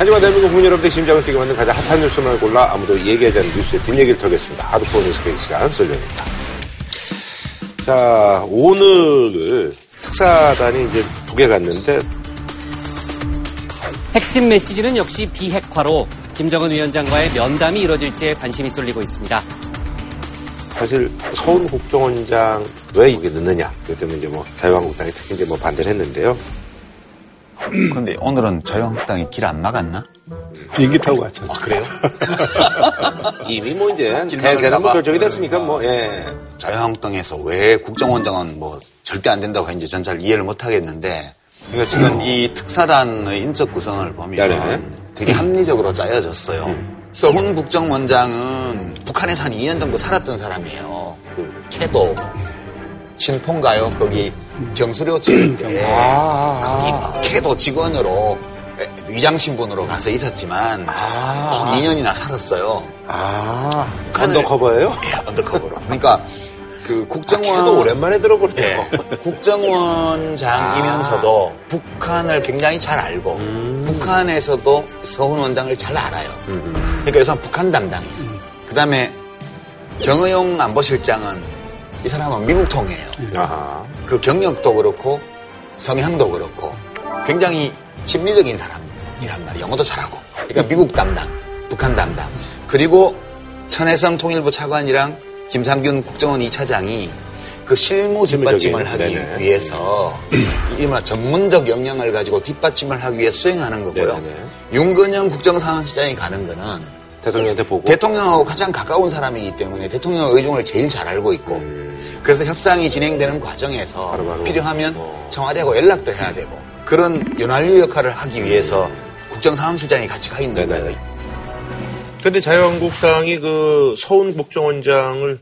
하지만 대한민국 국민 여러분들 심장을 뛰게 만든 가장 핫한 뉴스만 골라 아무도 얘기하지 않는 뉴스의 뒷얘기를 털겠습니다. 하드코어 뉴스 계기 시간 설명입니다. 자, 오늘 특사단이 이제 북에 갔는데 핵심 메시지는 역시 비핵화로 김정은 위원장과의 면담이 이뤄질지에 관심이 쏠리고 있습니다. 사실 서훈 국정원장 왜 이게 늦느냐. 그 때문에 이제 뭐 자유한국당이 특히 이제 뭐 반대를 했는데요. 근데 오늘은 자유한국당이 길 안 막았나? 비행기 타고 갔잖아. 아, 그래요? 이미 뭐 이제 길 대세는 뭐. 결정이 됐으니까 뭐, 예. 자유한국당에서 왜 국정원장은 뭐 절대 안 된다고 했는지 전 잘 이해를 못 하겠는데 그러니까 지금 이 특사단의 인적 구성을 보면 네네네. 되게 합리적으로 짜여졌어요. 서훈 국정원장은 북한에서 한 2년 정도 살았던 사람이에요. 그 캐도 신폰가요? 거기 경수로 찍을 때 아, 거기 KEDO 직원으로 위장 신분으로 가서 있었지만 아. 2년이나 살았어요. 아, 북한을- undercover예요? 예, undercover로. 그러니까 그 국정원 아, KEDO 오랜만에 들어보네요. 예, 국정원장이면서도 북한을 굉장히 잘 알고 음. 북한에서도 서훈 원장을 잘 알아요. 그러니까 여기서 북한 담당. 그다음에 정의용 안보실장은 이 사람은 미국 통이에요. 아하. 그 경력도 그렇고 성향도 그렇고 굉장히 친미적인 사람이란 말이에요. 영어도 잘하고. 그러니까 미국 담당, 북한 담당. 그리고 천혜성 통일부 차관이랑 김상균 국정원 2차장이 그 실무 뒷받침을 하기 네네. 위해서 이말 전문적 역량을 가지고 뒷받침을 하기 위해 수행하는 거고요. 네네네. 윤건영 국정상황실장이 가는 거는 대통령한테 보고. 대통령하고 가장 가까운 사람이기 때문에 대통령의 의중을 제일 잘 알고 있고 그래서 협상이 진행되는 과정에서 음. 바로바로. 필요하면 어. 청와대하고 연락도 해야 되고 그런 연활유 역할을 하기 위해서 국정상황실장이 같이 가 있는. 거예요. 근데 자유한국당이 그 서훈 국정원장을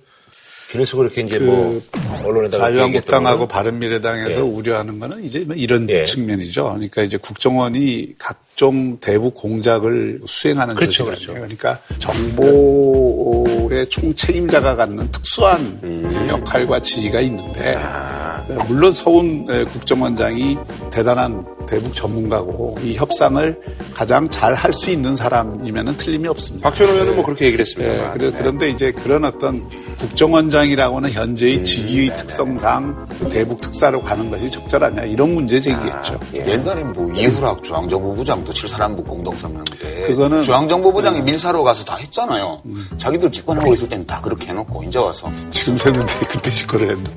계속 그렇게 이제 뭐 언론에다가 자유한국당하고 바른미래당에서 예. 우려하는 거는 이제 뭐 이런 예. 측면이죠. 그러니까 이제 국정원이 각 종 대북 공작을 수행하는 그렇죠. 그렇죠. 그러니까 정보의 총책임자가 갖는 특수한 음. 역할과 지위가 있는데 아. 물론 서훈 국정원장이 대단한 대북 전문가고 이 협상을 가장 잘 할 수 있는 사람이면 틀림이 없습니다. 박준호 의원은 뭐 그렇게 얘기를 했습니다. 예, 그래, 그런데 이제 그런 어떤 국정원장이라고는 현재의 직위의 특성상 대북 특사로 가는 것이 적절하냐 이런 문제 제기겠죠. 옛날에 뭐 이후락 중앙정보부장 도 칠사람부 공동성명 때 그거는- 중앙정보부장이 밀사로 가서 다 했잖아요. 자기들 집권하고 있을 때는 다 그렇게 해놓고 이제 와서 지금 세는데 그때 짓거를 했나.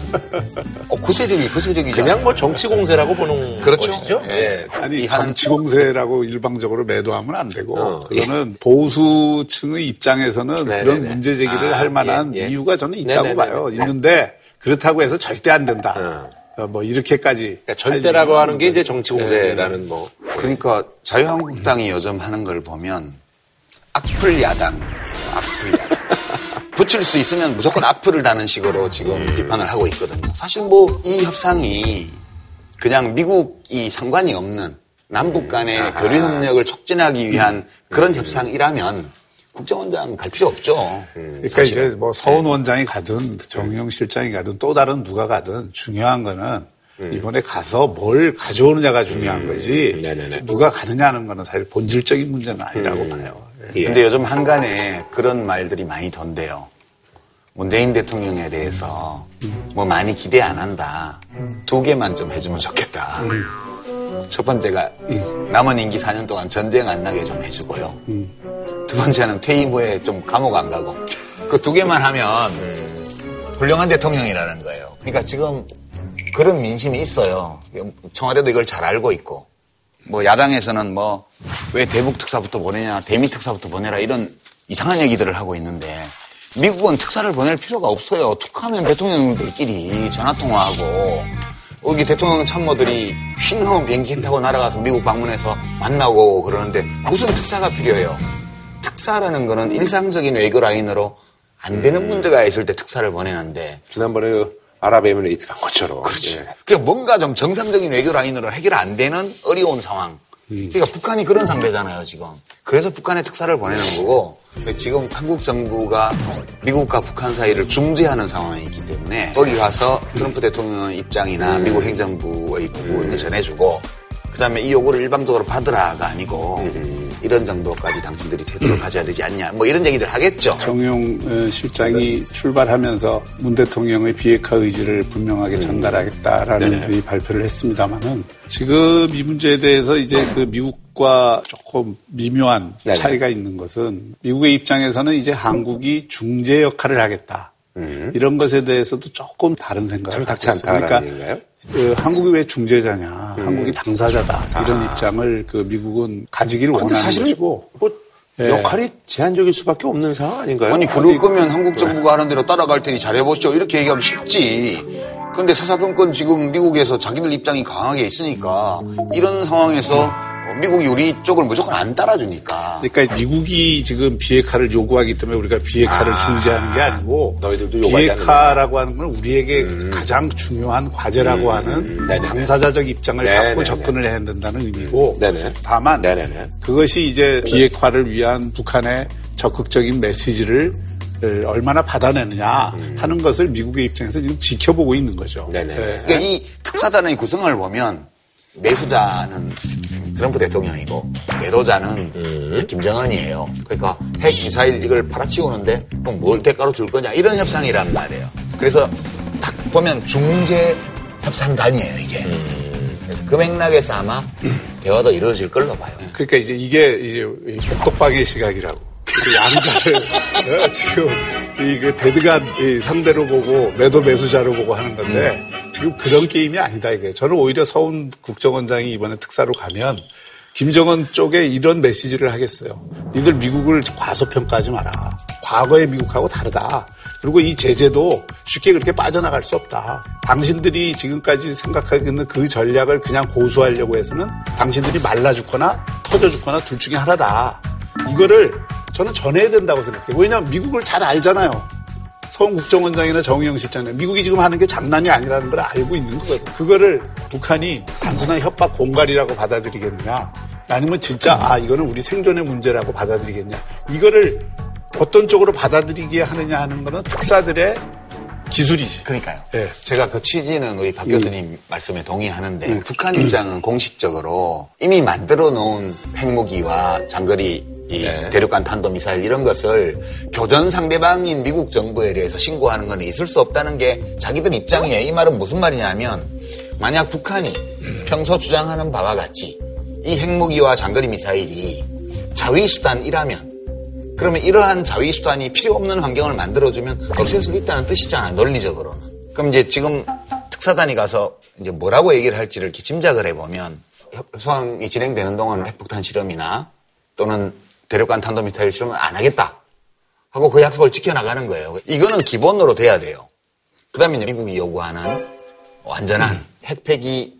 어, 그 세력이 그 세력이죠. 그냥 뭐 정치 공세라고 보는 그렇죠. 것이죠. 예. 아니 이 한- 정치 공세라고 일방적으로 매도하면 안 되고 어, 그거는 보수층의 입장에서는 네네네. 그런 문제 제기를 아, 할 만한 예, 예. 이유가 저는 있다고 네네네. 봐요. 있는데 그렇다고 해서 절대 안 된다. 어, 뭐 이렇게까지 그러니까 절대라고 할 하는 게 이제 정치 공세라는 뭐. 그러니까 자유한국당이 요즘 하는 걸 보면 악플 야당, 악플 야당. 붙일 수 있으면 무조건 악플을 다는 식으로 지금 비판을 하고 있거든요. 사실 뭐 이 협상이 그냥 미국이 상관이 없는 남북 간의 교류 협력을 촉진하기 위한 그런 협상이라면 국정원장 갈 필요 없죠. 그러니까 사실은. 이제 뭐 서훈 원장이 가든 정영 실장이 가든 또 다른 누가 가든 중요한 거는 이번에 가서 뭘 가져오느냐가 중요한 거지 네네네. 누가 가느냐는 거는 사실 본질적인 문제는 아니라고 봐요. 예. 예. 근데 요즘 한간에 그런 말들이 많이 던데요. 문재인 대통령에 대해서 뭐 많이 기대 안 한다. 두 개만 좀 해주면 좋겠다. 첫 번째가 남은 임기 4년 동안 전쟁 안 나게 좀 해주고요. 두 번째는 퇴임 후에 좀 감옥 안 가고. 그 두 개만 하면 훌륭한 대통령이라는 거예요. 그러니까 지금 그런 민심이 있어요. 청와대도 이걸 잘 알고 있고. 뭐 야당에서는 뭐 왜 대북 특사부터 보내냐, 대미 특사부터 보내라 이런 이상한 얘기들을 하고 있는데 미국은 특사를 보낼 필요가 없어요. 툭하면 대통령들끼리 전화 통화하고 여기 대통령 참모들이 흰 비행기 타고 날아가서 미국 방문해서 만나고 그러는데 무슨 특사가 필요해요? 특사라는 거는 일상적인 외교 라인으로 안 되는 문제가 있을 때 특사를 보내는데 지난번에 그 아랍에미레이트 간 것처럼. 그렇지. 예. 그러니까 뭔가 좀 정상적인 외교 라인으로 해결 안 되는 어려운 상황. 그러니까 북한이 그런 상대잖아요, 지금. 그래서 북한에 특사를 보내는 거고, 지금 한국 정부가 미국과 북한 사이를 중재하는 상황이기 때문에 거기 가서 트럼프 대통령 입장이나 미국 행정부의 부분을 전해주고, 그 다음에 이 요구를 일방적으로 받으라가 아니고 이런 정도까지 당신들이 태도를 가져야 되지 않냐. 뭐 이런 얘기들 하겠죠. 정용 어, 실장이 출발하면서 문 대통령의 비핵화 의지를 분명하게 전달하겠다라는 이 발표를 했습니다만은 지금 이 문제에 대해서 이제 그 미국과 조금 미묘한 네네. 차이가 있는 것은 미국의 입장에서는 이제 한국이 중재 역할을 하겠다. 이런 것에 대해서도 조금 다른 생각을 참 닥치 갖고 있어요. 않다라는 얘기인가요? 그 한국이 왜 중재자냐, 한국이 당사자다 이런 입장을 그 미국은 가지기를 원하는 사실은 것이고 뭐 예. 역할이 제한적일 수밖에 없는 상황 아닌가요? 아니 그럴 거면 한국 정부가 하는 대로 따라갈 테니 잘해보시죠 이렇게 얘기하면 쉽지 근데 사사건건 지금 미국에서 자기들 입장이 강하게 있으니까 이런 상황에서 미국이 우리 쪽을 무조건 안 따라주니까 그러니까 미국이 지금 비핵화를 요구하기 때문에 우리가 비핵화를 아, 중재하는 게 아니고 너희들도 비핵화라고 하는 건 우리에게 가장 중요한 과제라고 하는 네네네. 당사자적 입장을 네네네. 갖고 접근을 해야 된다는 의미고 네네. 다만 네네네. 그것이 이제 비핵화를 위한 북한의 적극적인 메시지를 얼마나 받아내느냐 하는 것을 미국의 입장에서 지금 지켜보고 있는 거죠. 네네. 그러니까 이 특사단의 구성을 보면 매수자는 트럼프 대통령이고 매도자는 김정은이에요. 그러니까 핵 미사일 이걸 팔아치우는데 그럼 뭘 대가로 줄 거냐 이런 협상이란 말이에요. 그래서 딱 보면 중재 협상단이에요 이게. 그래서 그 맥락에서 아마 대화도 이루어질 걸로 봐요. 그러니까 이제 이게 이제 이 복덕방의 시각이라고. 그 양자를 어, 지금 이그 대드간 이 상대로 보고 매도 매수자로 보고 하는 건데 지금 그런 게임이 아니다 이게. 저는 오히려 서훈 국정원장이 이번에 특사로 가면 김정은 쪽에 이런 메시지를 하겠어요. 니들 미국을 과소평가하지 마라. 과거의 미국하고 다르다. 그리고 이 제재도 쉽게 그렇게 빠져나갈 수 없다. 당신들이 지금까지 생각하고 있는 그 전략을 그냥 고수하려고 해서는 당신들이 말라 죽거나 터져 죽거나 둘 중에 하나다. 이거를 저는 전해야 된다고 생각해요. 왜냐하면 미국을 잘 알잖아요. 서훈 국정원장이나 정의영 실장님, 미국이 지금 하는 게 장난이 아니라는 걸 알고 있는 거거든. 그거를 북한이 단순한 협박 공갈이라고 받아들이겠느냐, 아니면 진짜 아 이거는 우리 생존의 문제라고 받아들이겠냐, 이거를 어떤 쪽으로 받아들이게 하느냐 하는 거는 특사들의 기술이지. 그러니까요. 예. 제가 그 취지는 우리 박 교수님 말씀에 동의하는데 북한 입장은 공식적으로 이미 만들어 놓은 핵무기와 장거리 이 대륙간 탄도 미사일 이런 것을 교전 상대방인 미국 정부에 대해서 신고하는 건 있을 수 없다는 게 자기들 입장이에요. 이 말은 무슨 말이냐면 만약 북한이 평소 주장하는 바와 같이 이 핵무기와 장거리 미사일이 자위 수단이라면 그러면 이러한 자위 수단이 필요 없는 환경을 만들어주면 없앨 수 있다는 뜻이잖아요, 논리적으로는. 그럼 이제 지금 특사단이 가서 이제 뭐라고 얘기를 할지를 이렇게 짐작을 해보면 협상이 진행되는 동안 핵폭탄 실험이나 또는 대륙간 탄도미사일 실험은 안 하겠다 하고 그 약속을 지켜나가는 거예요. 이거는 기본으로 돼야 돼요. 그 다음에 미국이 요구하는 완전한 핵 폐기,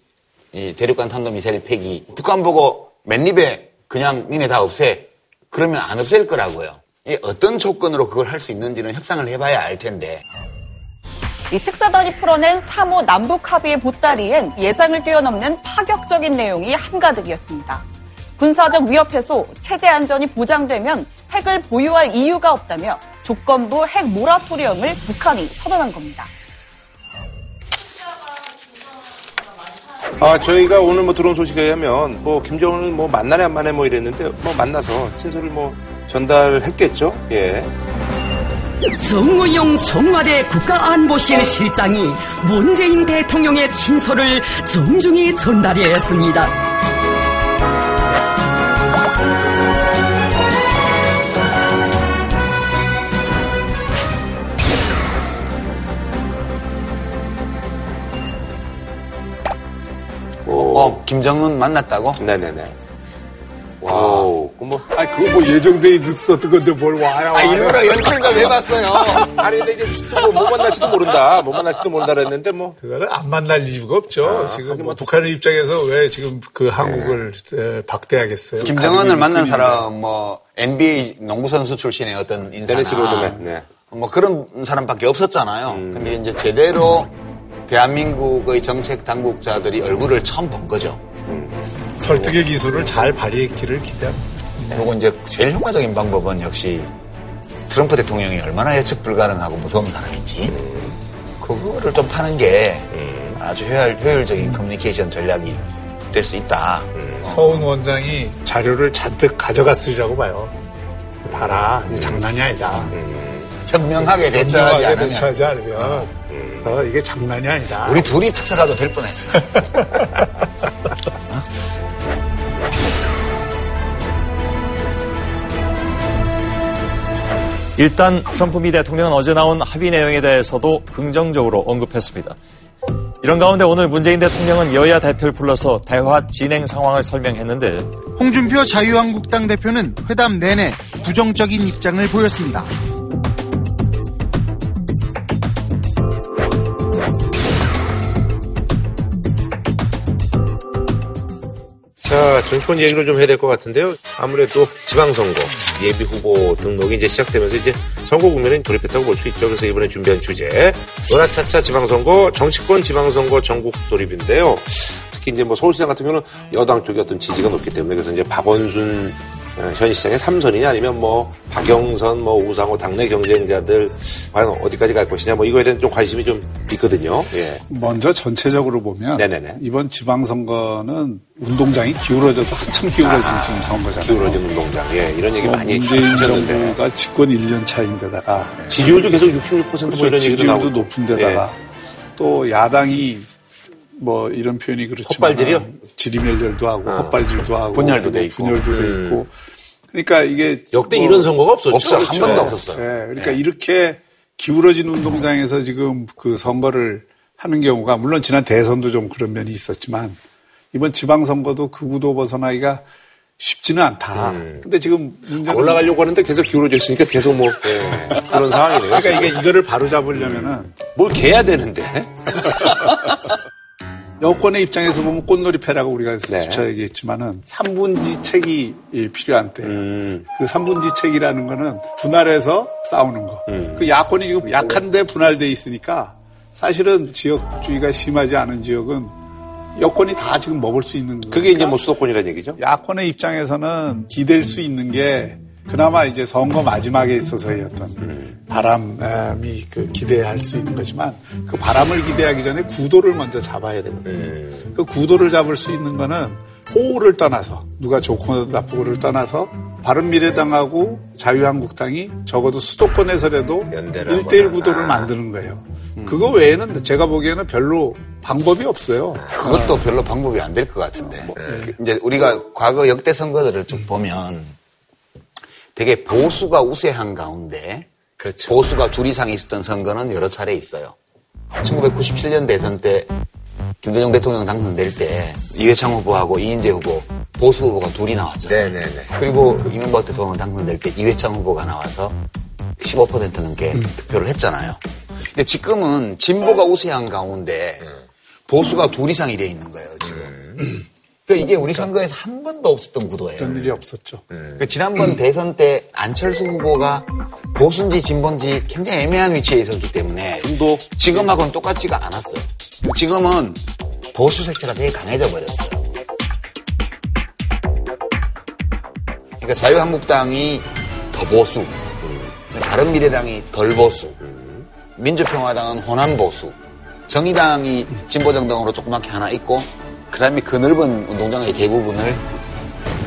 이 대륙간 탄도미사일 폐기. 북한 보고 맨입에 그냥 니네 다 없애. 그러면 안 없앨 거라고요. 이 어떤 조건으로 그걸 할 수 있는지는 협상을 해봐야 알 텐데. 이 특사단이 풀어낸 3호 남북 합의의 보따리엔 예상을 뛰어넘는 파격적인 내용이 한가득이었습니다. 군사적 위협 해소, 체제 안전이 보장되면 핵을 보유할 이유가 없다며 조건부 핵 모라토리엄을 북한이 선언한 겁니다. 아, 저희가 오늘 뭐 들어온 소식에 의하면 뭐 김정은을 뭐 만나네 안 만나네 뭐 이랬는데 뭐 만나서 친서를 뭐 전달했겠죠? 예. 정의용 청와대 국가안보실 실장이 문재인 대통령의 친서를 정중히 전달했습니다. 어, 김정은 만났다고? 네네네. Wow. 그 뭐. 아니 그거 뭐 예정돼 있었던 건데 뭘 wow요? 아, 일부러 연출 좀 해봤어요. 아니, 근데 이제 뭐, 못 만날지도 모른다. 못 만날지도 모른다 그랬는데 뭐. 그거는 안 만날 이유가 없죠. 지금 뭐 북한의 입장에서 왜 지금 그 한국을 에, 박대하겠어요? 김정은을 가족이 만난. 사람, 뭐, NBA 농구선수 출신의 어떤 데니스. 로드맨, 네. 뭐 그런 사람밖에 없었잖아요. 근데 이제 제대로 대한민국의 정책 당국자들이 얼굴을 처음 본 거죠. 설득의 기술을 잘 발휘했기를 기대합니다. 그리고 이제 제일 효과적인 방법은 역시 트럼프 대통령이 얼마나 예측 불가능하고 무서운 사람인지 그거를 좀 파는 게 아주 효율, 효율적인 커뮤니케이션 전략이 될 수 있다. 서훈 원장이 자료를 잔뜩 가져갔으리라고 봐요. 봐라, 이게 장난이 아니다. 현명하게 대처하지 현명하게 않으면 대처하지 않으면 어, 이게 장난이 아니다. 우리 둘이 특사 가도 될 뻔했어. 일단 트럼프 미 대통령은 어제 나온 합의 내용에 대해서도 긍정적으로 언급했습니다. 이런 가운데 오늘 문재인 대통령은 여야 대표를 불러서 대화 진행 상황을 설명했는데 홍준표 자유한국당 대표는 회담 내내 부정적인 입장을 보였습니다. 자, 정치권 얘기를 좀 해야 될 것 같은데요. 아무래도 지방선거, 예비 후보 등록이 이제 시작되면서 이제 선거 국면에 돌입했다고 볼 수 있죠. 그래서 이번에 준비한 주제, 노라차차 지방선거, 정치권 지방선거 전국 돌입인데요. 특히 이제 뭐 서울시장 같은 경우는 여당 쪽의 어떤 지지가 높기 때문에 그래서 이제 박원순 어, 현 시장의 3선이냐 아니면 뭐 박영선, 뭐 우상호 당내 경쟁자들 과연 어디까지 갈 것이냐 뭐 이거에 대한 좀 관심이 좀 있거든요. 예. 먼저 전체적으로 보면 네네네. 이번 지방선거는 운동장이 기울어져도 한참 기울어진 지금 선거잖아요. 기울어진 운동장. 예, 이런 얘기 어, 많이 문재인. 정부가 집권 1년 차인데다가 지지율도 계속 66%뭐 그렇죠. 이런 얘기도 지지율도 나오고. 높은 데다가 또 야당이 뭐 이런 표현이 그렇지만 헛발질이요? 지리멸렬도 하고 어. 헛발질도 하고 분열도 돼뭐 있고. 분열도 돼 음. 있고 그러니까 이게 역대 뭐 이런 선거가 없었죠. 없어. 한 그렇죠. 번도 없었어요. 예, 그러니까 이렇게 기울어진 운동장에서 지금 그 선거를 하는 경우가 물론 지난 대선도 좀 그런 면이 있었지만 이번 지방선거도 그 구도 벗어나기가 쉽지는 않다. 근데 지금 문제는 올라가려고 하는데 계속 기울어져 있으니까 계속 뭐 예, 그런 상황이네요. 그러니까 이게 이거를 바로 잡으려면은 뭘 개야 되는데. 여권의 입장에서 보면 꽃놀이패라고 우리가 네. 수차 얘기했지만은 3분지 책이 예, 필요한 때. 음, 그 3분지 책이라는 거는 분할해서 싸우는 거. 음. 그 야권이 지금 약한데 분할돼 있으니까 사실은 지역주의가 심하지 않은 지역은 여권이 다 지금 먹을 수 있는 거. 그게 이제 뭐 수도권이라는 얘기죠. 야권의 입장에서는 기댈 수 있는 게 그나마 이제 선거 마지막에 있어서의 어떤 바람이 그 기대할 수 있는 거지만 그 바람을 기대하기 전에 구도를 먼저 잡아야 되거든요. 그 구도를 잡을 수 있는 거는 호를 떠나서 누가 좋고 나쁘고를 떠나서 바른미래당하고 자유한국당이 적어도 수도권에서라도 연대를 1대1 한번 구도를 하나. 만드는 거예요. 그거 외에는 제가 보기에는 별로 방법이 없어요. 그것도 별로 방법이 안 될 것 같은데. 그 이제 우리가 과거 역대 선거들을 쭉 보면 되게 보수가 우세한 가운데 보수가 둘 이상 있었던 선거는 여러 차례 있어요. 1997년 대선 때 김대중 대통령 당선될 때 이회창 후보하고 이인재 후보 보수 후보가 둘이 나왔죠. 네네네. 그리고 그 이명박 대통령 당선될 때 이회창 후보가 나와서 15% 넘게 득표를 했잖아요. 근데 지금은 진보가 우세한 가운데 보수가 둘 이상이 돼 있는 거예요, 지금. 그러니까 이게 우리 선거에서 한 번도 없었던 구도예요. 그런 일이 없었죠. 그 지난번 대선 때 안철수 후보가 보수인지 진보인지 굉장히 애매한 위치에 있었기 때문에 중도. 지금하고는 똑같지가 않았어요. 지금은 보수 색채가 되게 강해져 버렸어요. 그러니까 자유한국당이 더 보수, 바른미래당이 덜 보수, 민주평화당은 호남 보수, 정의당이 진보정당으로 조그맣게 하나 있고 그다음에 그 넓은 운동장의 대부분을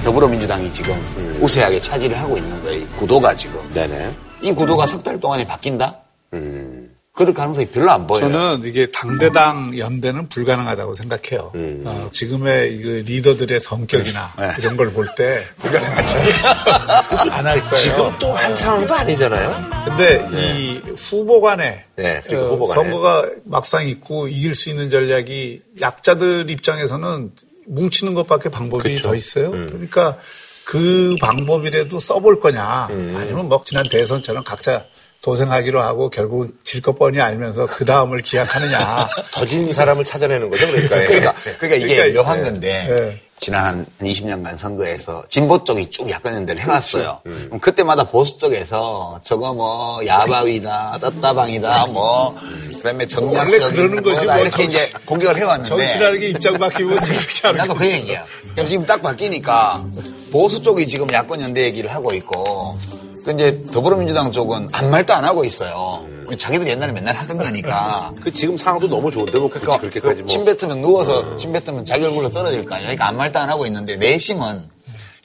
더불어민주당이 지금 우세하게 차지를 하고 있는 거예요. 이 구도가 지금. 네네. 이 구도가 석 달 동안에 바뀐다? 음. 그럴 가능성이 별로 안 보여요. 저는 이게 당대당 연대는 불가능하다고 생각해요. 어, 지금의 이 리더들의 성격이나 네. 이런 걸 볼때 안할 거예요. 지금 또 한 상황도 아니잖아요. 근데 이 후보 간에 네, 그리고 어, 후보 간에. 선거가 막상 있고 이길 수 있는 전략이 약자들 입장에서는 뭉치는 것밖에 방법이 그쵸. 더 있어요. 음. 그러니까 그 방법이라도 써볼 거냐 음. 아니면 뭐 지난 대선처럼 각자 도생하기로 하고 결국은 질것 뻔히 알면서 그 다음을 기약하느냐. 더진 사람을 찾아내는 거죠, 그러니까. 그러니까, 그러니까 이게 그러니까 묘한 네. 건데 네. 지난 한 20년간 선거에서 진보 쪽이 쭉 약간 연대를 해왔어요. 그럼 그때마다 보수 쪽에서 저거 뭐 야바위다, 떴다방이다, 뭐 그다음에 원래 정략적인 그러는 거지, 뭐다 뭐 이렇게 정치- 이제 공격을 해왔는데 정치라는 게 입장 바뀌면 하는 나도 그 얘기야. 그럼 지금 딱 바뀌니까 보수 쪽이 지금 야권 연대 얘기를 하고 있고 그 이제 더불어민주당 쪽은 아무 말도 안 하고 있어요. 자기들 옛날에 맨날 하던 거니까. 그 지금 상황도 너무 좋은데 뭐 그러니까 그렇게까지 뭐. 침 뱉으면 누워서 침 뱉으면 자기 얼굴로 떨어질 거 아니야. 그러니까 아무 말도 안 하고 있는데 내심은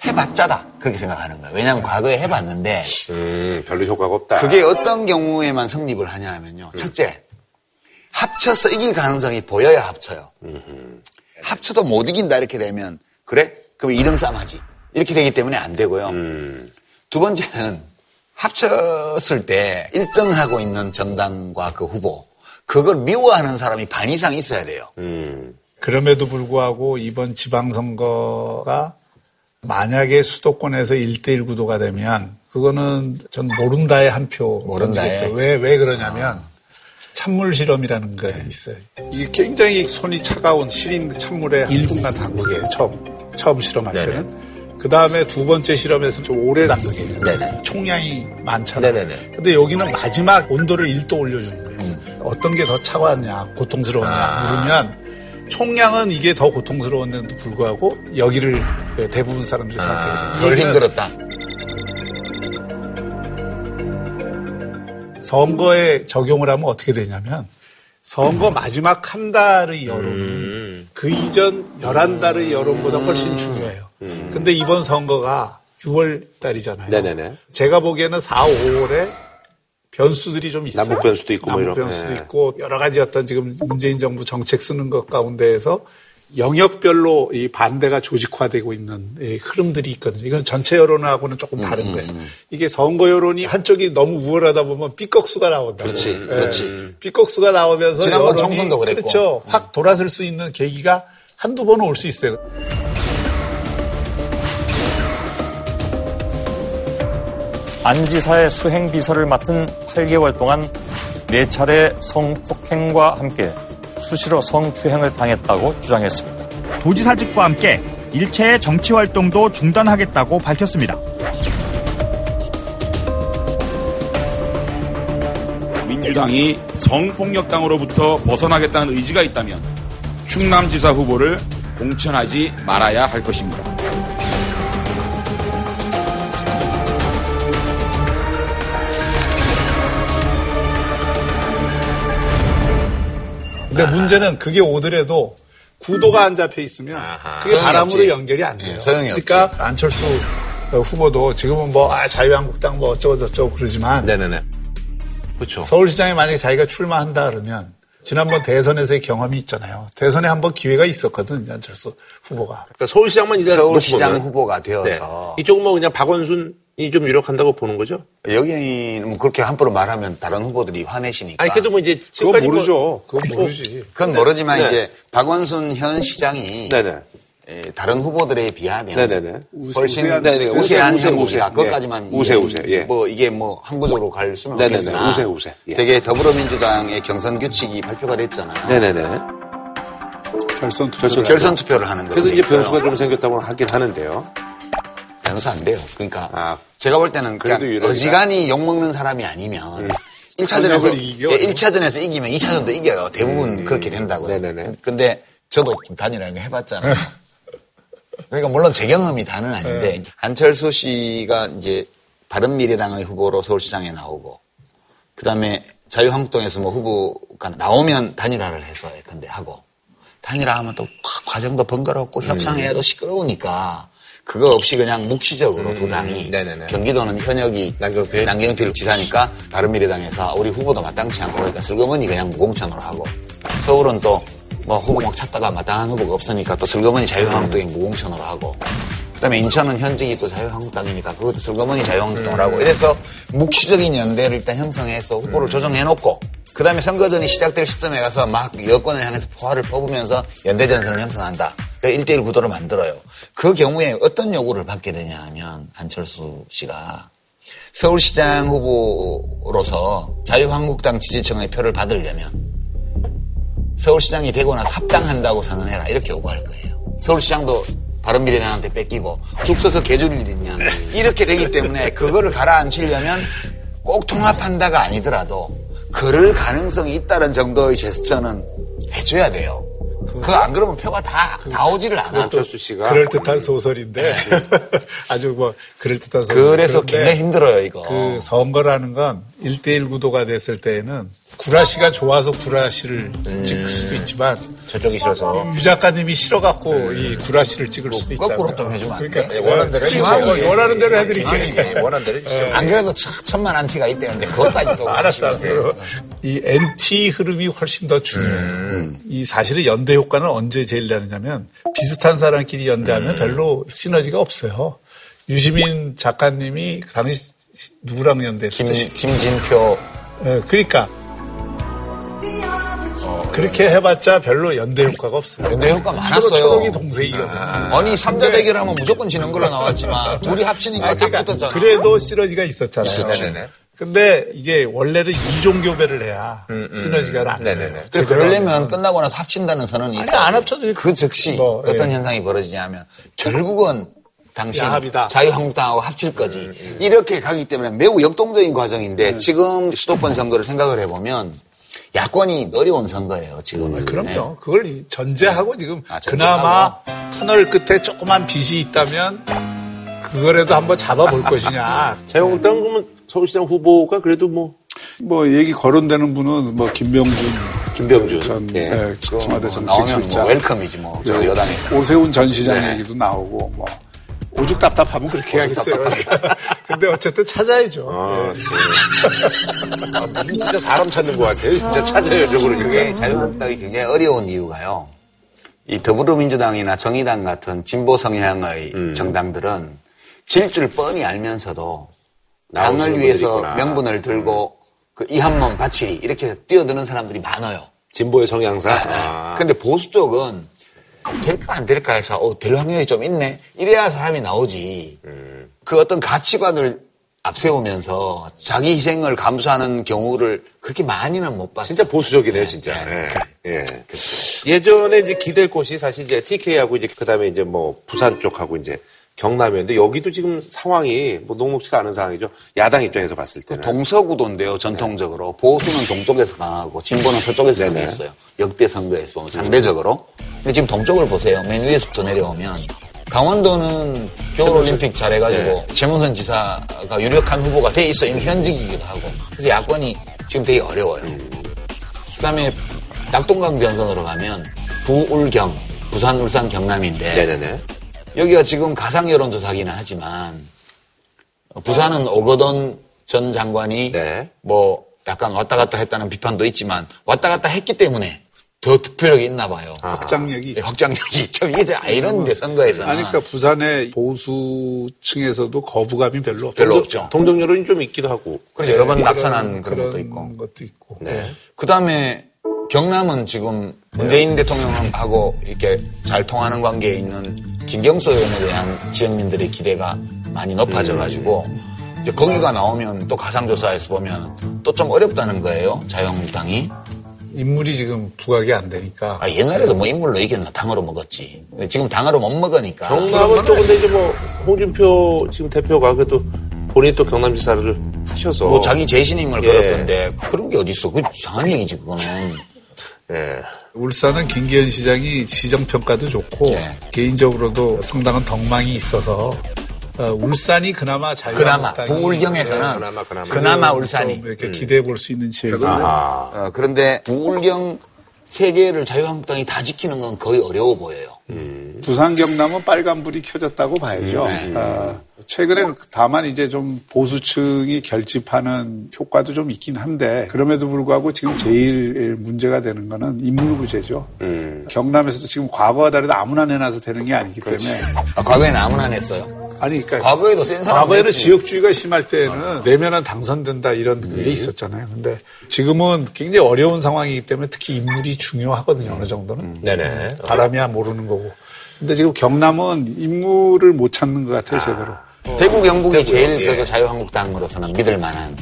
해봤자다. 그렇게 생각하는 거예요. 왜냐하면 과거에 해봤는데 음, 별로 효과가 없다. 그게 어떤 경우에만 성립을 하냐 하면요. 첫째, 합쳐서 이길 가능성이 보여야 합쳐요. 합쳐도 못 이긴다 이렇게 되면 그래? 그럼 2등 싸움 하지. 이렇게 되기 때문에 안 되고요. 두 번째는 합쳤을 때 1등 하고 있는 정당과 그 후보 그걸 미워하는 사람이 반 이상 있어야 돼요. 음. 그럼에도 불구하고 이번 지방선거가 만약에 수도권에서 1대1 구도가 되면 그거는 전 모른다의 한 표 모른다의? 왜, 왜 그러냐면 찬물 실험이라는 게 있어요. 이게 굉장히 손이 차가운 시린 찬물에 1분간 담그게 처음, 처음 실험할 네네. 그 다음에 두 번째 실험에서는 좀 오래 담그게. 네네. 총량이 많잖아요. 네네네. 근데 여기는 마지막 온도를 1도 올려주는 거예요. 어떤 게 더 차가웠냐, 고통스러웠냐 아. 물으면 총량은 이게 더 고통스러웠는데도 불구하고 여기를 그 대부분 사람들이 선택해요. 아, 덜 힘들었다. 선거에 적용을 하면 어떻게 되냐면 선거 마지막 한 달의 여론은 음. 그 이전 11달의 여론보다 훨씬 중요해요. 근데 이번 선거가 6월 달이잖아요. 네네네. 제가 보기에는 4, 5월에 변수들이 좀 있어요. 남북 변수도 있고 뭐 남북 이런. 변수도 네. 있고 여러 가지 어떤 지금 문재인 정부 정책 쓰는 것 가운데에서 영역별로 이 반대가 조직화되고 있는 이 흐름들이 있거든요. 이건 전체 여론하고는 조금 음, 다른 거예요. 이게 선거 여론이 한쪽이 너무 우월하다 보면 삐걱수가 나온다. 그렇지, 그렇지. 삐걱수가 나오면서 지난번 여론이 총선도 그랬고. 음. 그렇죠. 확 돌아설 수 있는 계기가 한두 번은 올 수 있어요. 안 지사의 수행 비서를 맡은 8개월 동안 네 차례 성폭행과 함께 수시로 성추행을 당했다고 주장했습니다. 도지사직과 함께 일체의 정치 활동도 중단하겠다고 밝혔습니다. 민주당이 성폭력당으로부터 벗어나겠다는 의지가 있다면 충남지사 후보를 공천하지 말아야 할 것입니다. 근데 문제는 그게 오더라도 구도가 안 잡혀 있으면 그게 소용이 바람으로 없지. 연결이 안 돼요. 네, 소용이 그러니까 안철수 후보도 지금은 뭐 아, 자유한국당 뭐 어쩌고 저쩌고 그러지만 네네네. 그렇죠. 서울시장에 만약에 자기가 출마한다 그러면 지난번 대선에서의 경험이 있잖아요. 대선에 한번 기회가 있었거든 안철수 후보가. 그러니까 서울시장만 이제 서울시장. 후보가 네. 되어서 이쪽은 뭐 그냥 박원순이 좀 유력한다고 보는 거죠? 여기는 뭐 그렇게 함부로 말하면 다른 후보들이 화내시니까. 아니 그래도 뭐 이제 그건 지금까지 뭐- 모르죠. 그건 모르지. 그건 모르지만 네. 이제 박원순 현 시장이 네네. 에, 다른 후보들에 비하면 네네네. 훨씬 우세한- 네네. 우세한 우세, 우세, 우세. 그것까지만 예. 우세, 우세. 예. 뭐 이게 뭐 항구적으로 갈 수는 네네네. 없겠으나 우세, 우세. 예. 되게 더불어민주당의 경선 규칙이 발표가 됐잖아요. 네네네. 결선 투표. 결선 결선 투표를 하는 거예요. 그래서 이제 변수가 좀 생겼다고 하긴 하는데요. 변수 안 돼요. 그러니까 아, 제가 볼 때는 그래도 유력이다. 어지간히 욕먹는 사람이 아니면 1차전에서 강력을 이겨. 예, 1차전에서 이기면 2차전도 이겨요. 대부분 그렇게 된다고요. 네네네. 근데 저도 단이라는 거 해봤잖아요. 그러니까 물론 제 경험이 다는 아닌데 안철수 씨가 이제 바른미래당의 후보로 서울시장에 나오고 그다음에 자유한국당에서 뭐 후보가 나오면 단일화를 해서 근데 하고 단일화하면 또 과정도 번거롭고 협상해도 시끄러우니까 그거 없이 그냥 묵시적으로 두 당이 네네네. 경기도는 현역이 남경필. 남경필 지사니까 바른미래당에서 우리 후보도 마땅치 않고 그러니까 슬그머니 그냥 무공천으로 하고 서울은 또 뭐 후보 막 찾다가 마땅한 후보가 없으니까 또 슬그머니 자유한국당이 무공천으로 하고 그다음에 인천은 현직이 또 자유한국당이니까 그것도 슬그머니 자유한국당으로 하고 이래서 묵시적인 연대를 일단 형성해서 후보를 조정해놓고 그 다음에 선거전이 시작될 시점에 가서 막 여권을 향해서 포화를 뽑으면서 연대 전선을 형성한다. 그러니까 1대1 구도를 만들어요. 그 경우에 어떤 요구를 받게 되냐 하면 안철수 씨가 서울시장 후보로서 자유한국당 지지층의 표를 받으려면 서울시장이 되고 나서 합당한다고 선언해라 이렇게 요구할 거예요. 서울시장도 바른미래당한테 뺏기고 죽 서서 개줄 일 있냐 이렇게 되기 때문에 그거를 가라앉히려면 꼭 통합한다가 아니더라도 그럴 가능성이 있다는 정도의 제스처는 해줘야 돼요. 그거 안 그러면 표가 다, 다 오지를 않아. 안철수 씨가 그럴 듯한 소설인데 아주 뭐 그럴 듯한 소설. 그래서 굉장히 힘들어요, 이거. 그 선거라는 건 1대1 구도가 됐을 때에는 구라씨가 좋아서 구라씨를 찍을 수도 있지만 저쪽이 싫어서 유 작가님이 싫어갖고 이 구라씨를 찍을 수도 있다. 거꾸로 좀 해주면 안 그러니까 돼? 원하는 대로 기왕이면 해주세요. 원하는 대로 해드릴게. 예, 원하는 대로 해주시죠. 안 그래도 천- 천만 안티가 있대는데 그것까지 또 알았어, 알았어. 이 NT 흐름이 훨씬 더 중요해요. 이 사실은 연대 효과는 언제 제일 나느냐면 비슷한 사람끼리 연대하면 별로 시너지가 없어요. 유시민 작가님이 당시 누구랑 연대했었죠? 김, 김진표 예, 그러니까 그렇게 해봤자 별로 연대 효과가 없어요. 연대 효과 많았어요. 초록이 동생이거든. 아니 삼자 대결하면 무조건 지는 걸로 나왔지만 둘이 합치니까 딱 그러니까 붙었잖아. 그래도 시너지가 있었잖아요. 네네네. 근데 이게 원래는 이종 교배를 해야 시너지가 안 돼요. 네네네. 그래, 그러려면 끝나고 나서 합친다는 선언이 있어. 안 합쳐도 그 즉시 뭐, 어떤 예. 현상이 벌어지냐면 결국은 당신 야합이다. 자유한국당하고 합칠 거지. 이렇게 가기 때문에 매우 역동적인 과정인데 지금 수도권 선거를 생각을 해보면 야권이 어려운 선거예요, 지금은. 그럼요. 그걸 이- 전제하고 지금 아, 전제하고. 그나마 터널 끝에 조그만 빛이 있다면 그거라도 한번 잡아볼 것이냐. 자유한국당 그러면 서울시장 후보가 그래도 뭐 뭐 얘기 거론되는 분은 뭐 김명준 김병준 전 예. 예, 청와대 뭐 나오면 정책실장, 뭐 웰컴이지 뭐, 저그 여당에서. 오세훈 전 시장 네. 얘기도 나오고 뭐 오죽 답답하면 그렇게 하겠어요. 근데 어쨌든 찾아야죠. 아, 네. 아, 무슨 진짜 사람 찾는 것 같아요. 진짜 찾아요, 저 그게 그러니까. 자유한국당이 굉장히 어려운 이유가요. 이 더불어민주당이나 정의당 같은 진보 성향의 음. 정당들은 질 줄 뻔히 알면서도 당을 위해서 있구나. 음. 명분을 들고 그 이한몸 바치리 이렇게 뛰어드는 사람들이 많아요. 진보의 성향사. 아. 근데 보수 쪽은 될까 안 될까 해서 어, 될 확률이 좀 있네. 이래야 사람이 나오지. 음. 그 어떤 가치관을 앞세우면서 자기 희생을 감수하는 경우를 그렇게 많이는 못 봤어요. 진짜 보수적이네요, 진짜. 예. 예. 예전에 이제 기댈 곳이 사실 이제 TK하고 이제 그 다음에 이제 뭐 부산 쪽하고 이제 경남이었는데 여기도 지금 상황이 뭐 녹록지가 않은 상황이죠. 야당 입장에서 봤을 때는. 동서구도인데요, 전통적으로. 보수는 동쪽에서 강하고, 진보는 서쪽에서. 강했어요. 역대 선거에서 보면 상대적으로. 근데 지금 동쪽을 보세요. 맨 위에서부터 내려오면. 강원도는 겨울올림픽 잘해가지고, 네. 최문선 지사가 유력한 후보가 돼 있어. 이미 현직이기도 하고. 그래서 야권이 지금 되게 어려워요. 그 다음에 낙동강 전선으로 가면, 부울경, 부산, 울산, 경남인데, 네네네. 여기가 지금 가상 여론조사기는 하지만 부산은 오거돈 전 장관이 네. 뭐 약간 왔다 갔다 했다는 비판도 있지만 왔다 갔다 했기 때문에 더 득표력이 있나 봐요. 확장력이 네, 확장력이 좀 이게 아이러니데 선거에서는 아니, 그러니까 부산의 보수층에서도 거부감이 별로 없어요. 별로 없죠. 동정 여론이 좀 있기도 하고. 그래서 여러 번 그런- 낙선한 그런 것도 있고. 것도 있고. 네. 그 다음에 경남은 지금 문재인 대통령하고 이렇게 잘 통하는 관계에 있는 김경수 의원에 대한 지역민들의 기대가 많이 높아져가지고 이제 거기가 나오면 또 가상조사에서 보면 또 좀 어렵다는 거예요. 자유한국당이. 인물이 지금 부각이 안 되니까. 아, 옛날에도 뭐 인물로 이겼나 당으로 먹었지. 지금 당으로 못 먹으니까. 경남은 또 근데 이제 뭐 홍준표 지금 대표가 그래도 본인이 또 경남지사를 하셔서. 뭐 자기 재신임을 예. 걸었던데 그런 게 어딨어. 그 이상한 얘기지 그거는. 예. 울산은 김기현 시장이 시정평가도 좋고 예. 개인적으로도 상당한 덕망이 있어서 어, 울산이 그나마 그나마 자유한국당이 부울경에서는 예, 그나마, 그나마. 그나마 좀 울산이. 이렇게 기대해 볼 수 있는 지역이 아. 어, 그런데 부울경 세 개를 자유한국당이 다 지키는 건 거의 어려워 보여요. 부산 경남은 빨간불이 켜졌다고 봐야죠. 네. 어, 최근에 다만 이제 좀 보수층이 결집하는 효과도 좀 있긴 한데 그럼에도 불구하고 지금 제일 문제가 되는 거는 인물구제죠. 음. 경남에서도 지금 과거와 다르게 아무나 내놔서 되는 게 아니기 때문에 아, 과거에는 아무나 냈어요. 아니 그러니까 과거에도 센 사람 과거에는 냈지. 지역주의가 심할 때는 내면은 당선된다 이런 게 있었잖아요. 근데 지금은 굉장히 어려운 상황이기 때문에 특히 인물이 중요하거든요. 어느 정도는. 네네. 바람이야 모르는 거고. 근데 지금 경남은 인물을 못 찾는 것 같아요, 제대로. 대구 경북이 대구요, 제일 예. 그래도 자유한국당으로서는 믿을 만한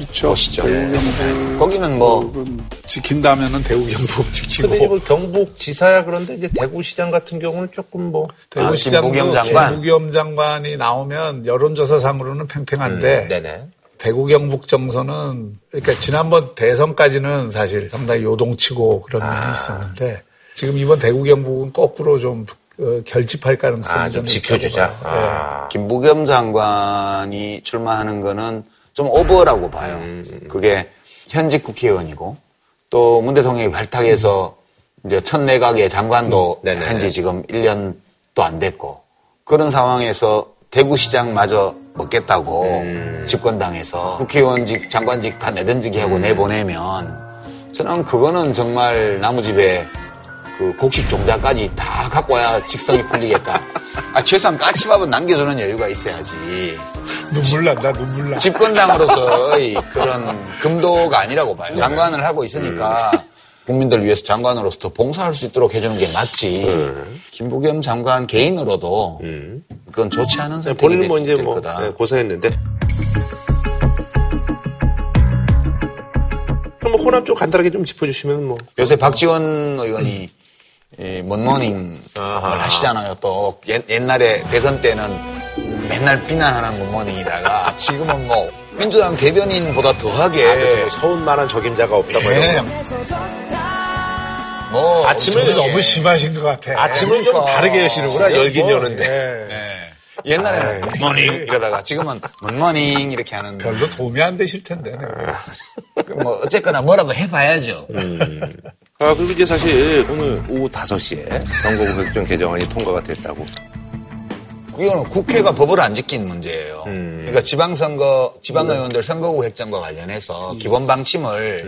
그렇죠. 곳이죠. 경북은 거기는 뭐 지킨다면은 대구 경북 지키고. 근데 이제 뭐 경북 지사야 그런데 이제 대구시장 같은 경우는 조금 뭐. 아, 대구시장도 김부겸 장관? 김부겸 장관이 나오면 여론조사상으로는 팽팽한데 네네. 대구 경북 정서는 그러니까 지난번 대선까지는 사실 상당히 요동치고 그런 아. 면이 있었는데 지금 이번 대구 경북은 거꾸로 좀 어, 결집할 가능성이 아, 좀 지켜주자. 아. 김부겸 장관이 출마하는 거는 좀 오버라고 봐요. 음. 그게 현직 국회의원이고 또 문 대통령이 발탁해서 이제 첫 내각의 장관도 음. 한지 지금 1년도 안 됐고 그런 상황에서 대구시장마저 먹겠다고 음. 집권당에서 국회의원직, 장관직 다 내던지기 음. 하고 내보내면 저는 그거는 정말 나무집에 그 곡식 종자까지 다 갖고 와야 직성이 풀리겠다. 아, 최소한 까치밥은 남겨주는 여유가 있어야지. 눈물 난다, 눈물 나. 집권당으로서의 그런 금도가 아니라고 봐요. 장관을 하고 있으니까 음. 국민들을 위해서 장관으로서 더 봉사할 수 있도록 해주는 게 맞지. 음. 김부겸 장관 개인으로도 그건 좋지 않은 선택이 본인은 뭐될 이제 뭐 거다. 네, 고생했는데. 그럼 뭐 호남 쪽 간단하게 좀 짚어주시면 뭐. 요새 박지원 의원이 이 먼모닝을 아하. 하시잖아요. 또 옛, 옛날에 대선 때는 맨날 비난하는 먼모닝이다가 지금은 뭐 민주당 대변인보다 더하게 아, 그래서 뭐 서운만한 적임자가 없다고 네. 이런 거. 뭐 아침을 너무 심하신 것 같아. 아침을 좀 그러니까. 다르게 여시는구나. 지금 열긴 뭐, 여는데. 예. 예. 옛날에는 굿모닝 이러다가 지금은 굿모닝 이렇게 하는 별로 도움이 안 되실 텐데. 네. 그뭐 어쨌거나 뭐라도 해봐야죠. 아, 그리고 이제 사실 오늘 오후 5시에 선거구 획정 개정안이 통과가 됐다고. 이거는 국회가 법을 안 지킨 문제예요. 음. 그러니까 지방선거, 지방의원들 선거구 획정과 관련해서 기본 방침을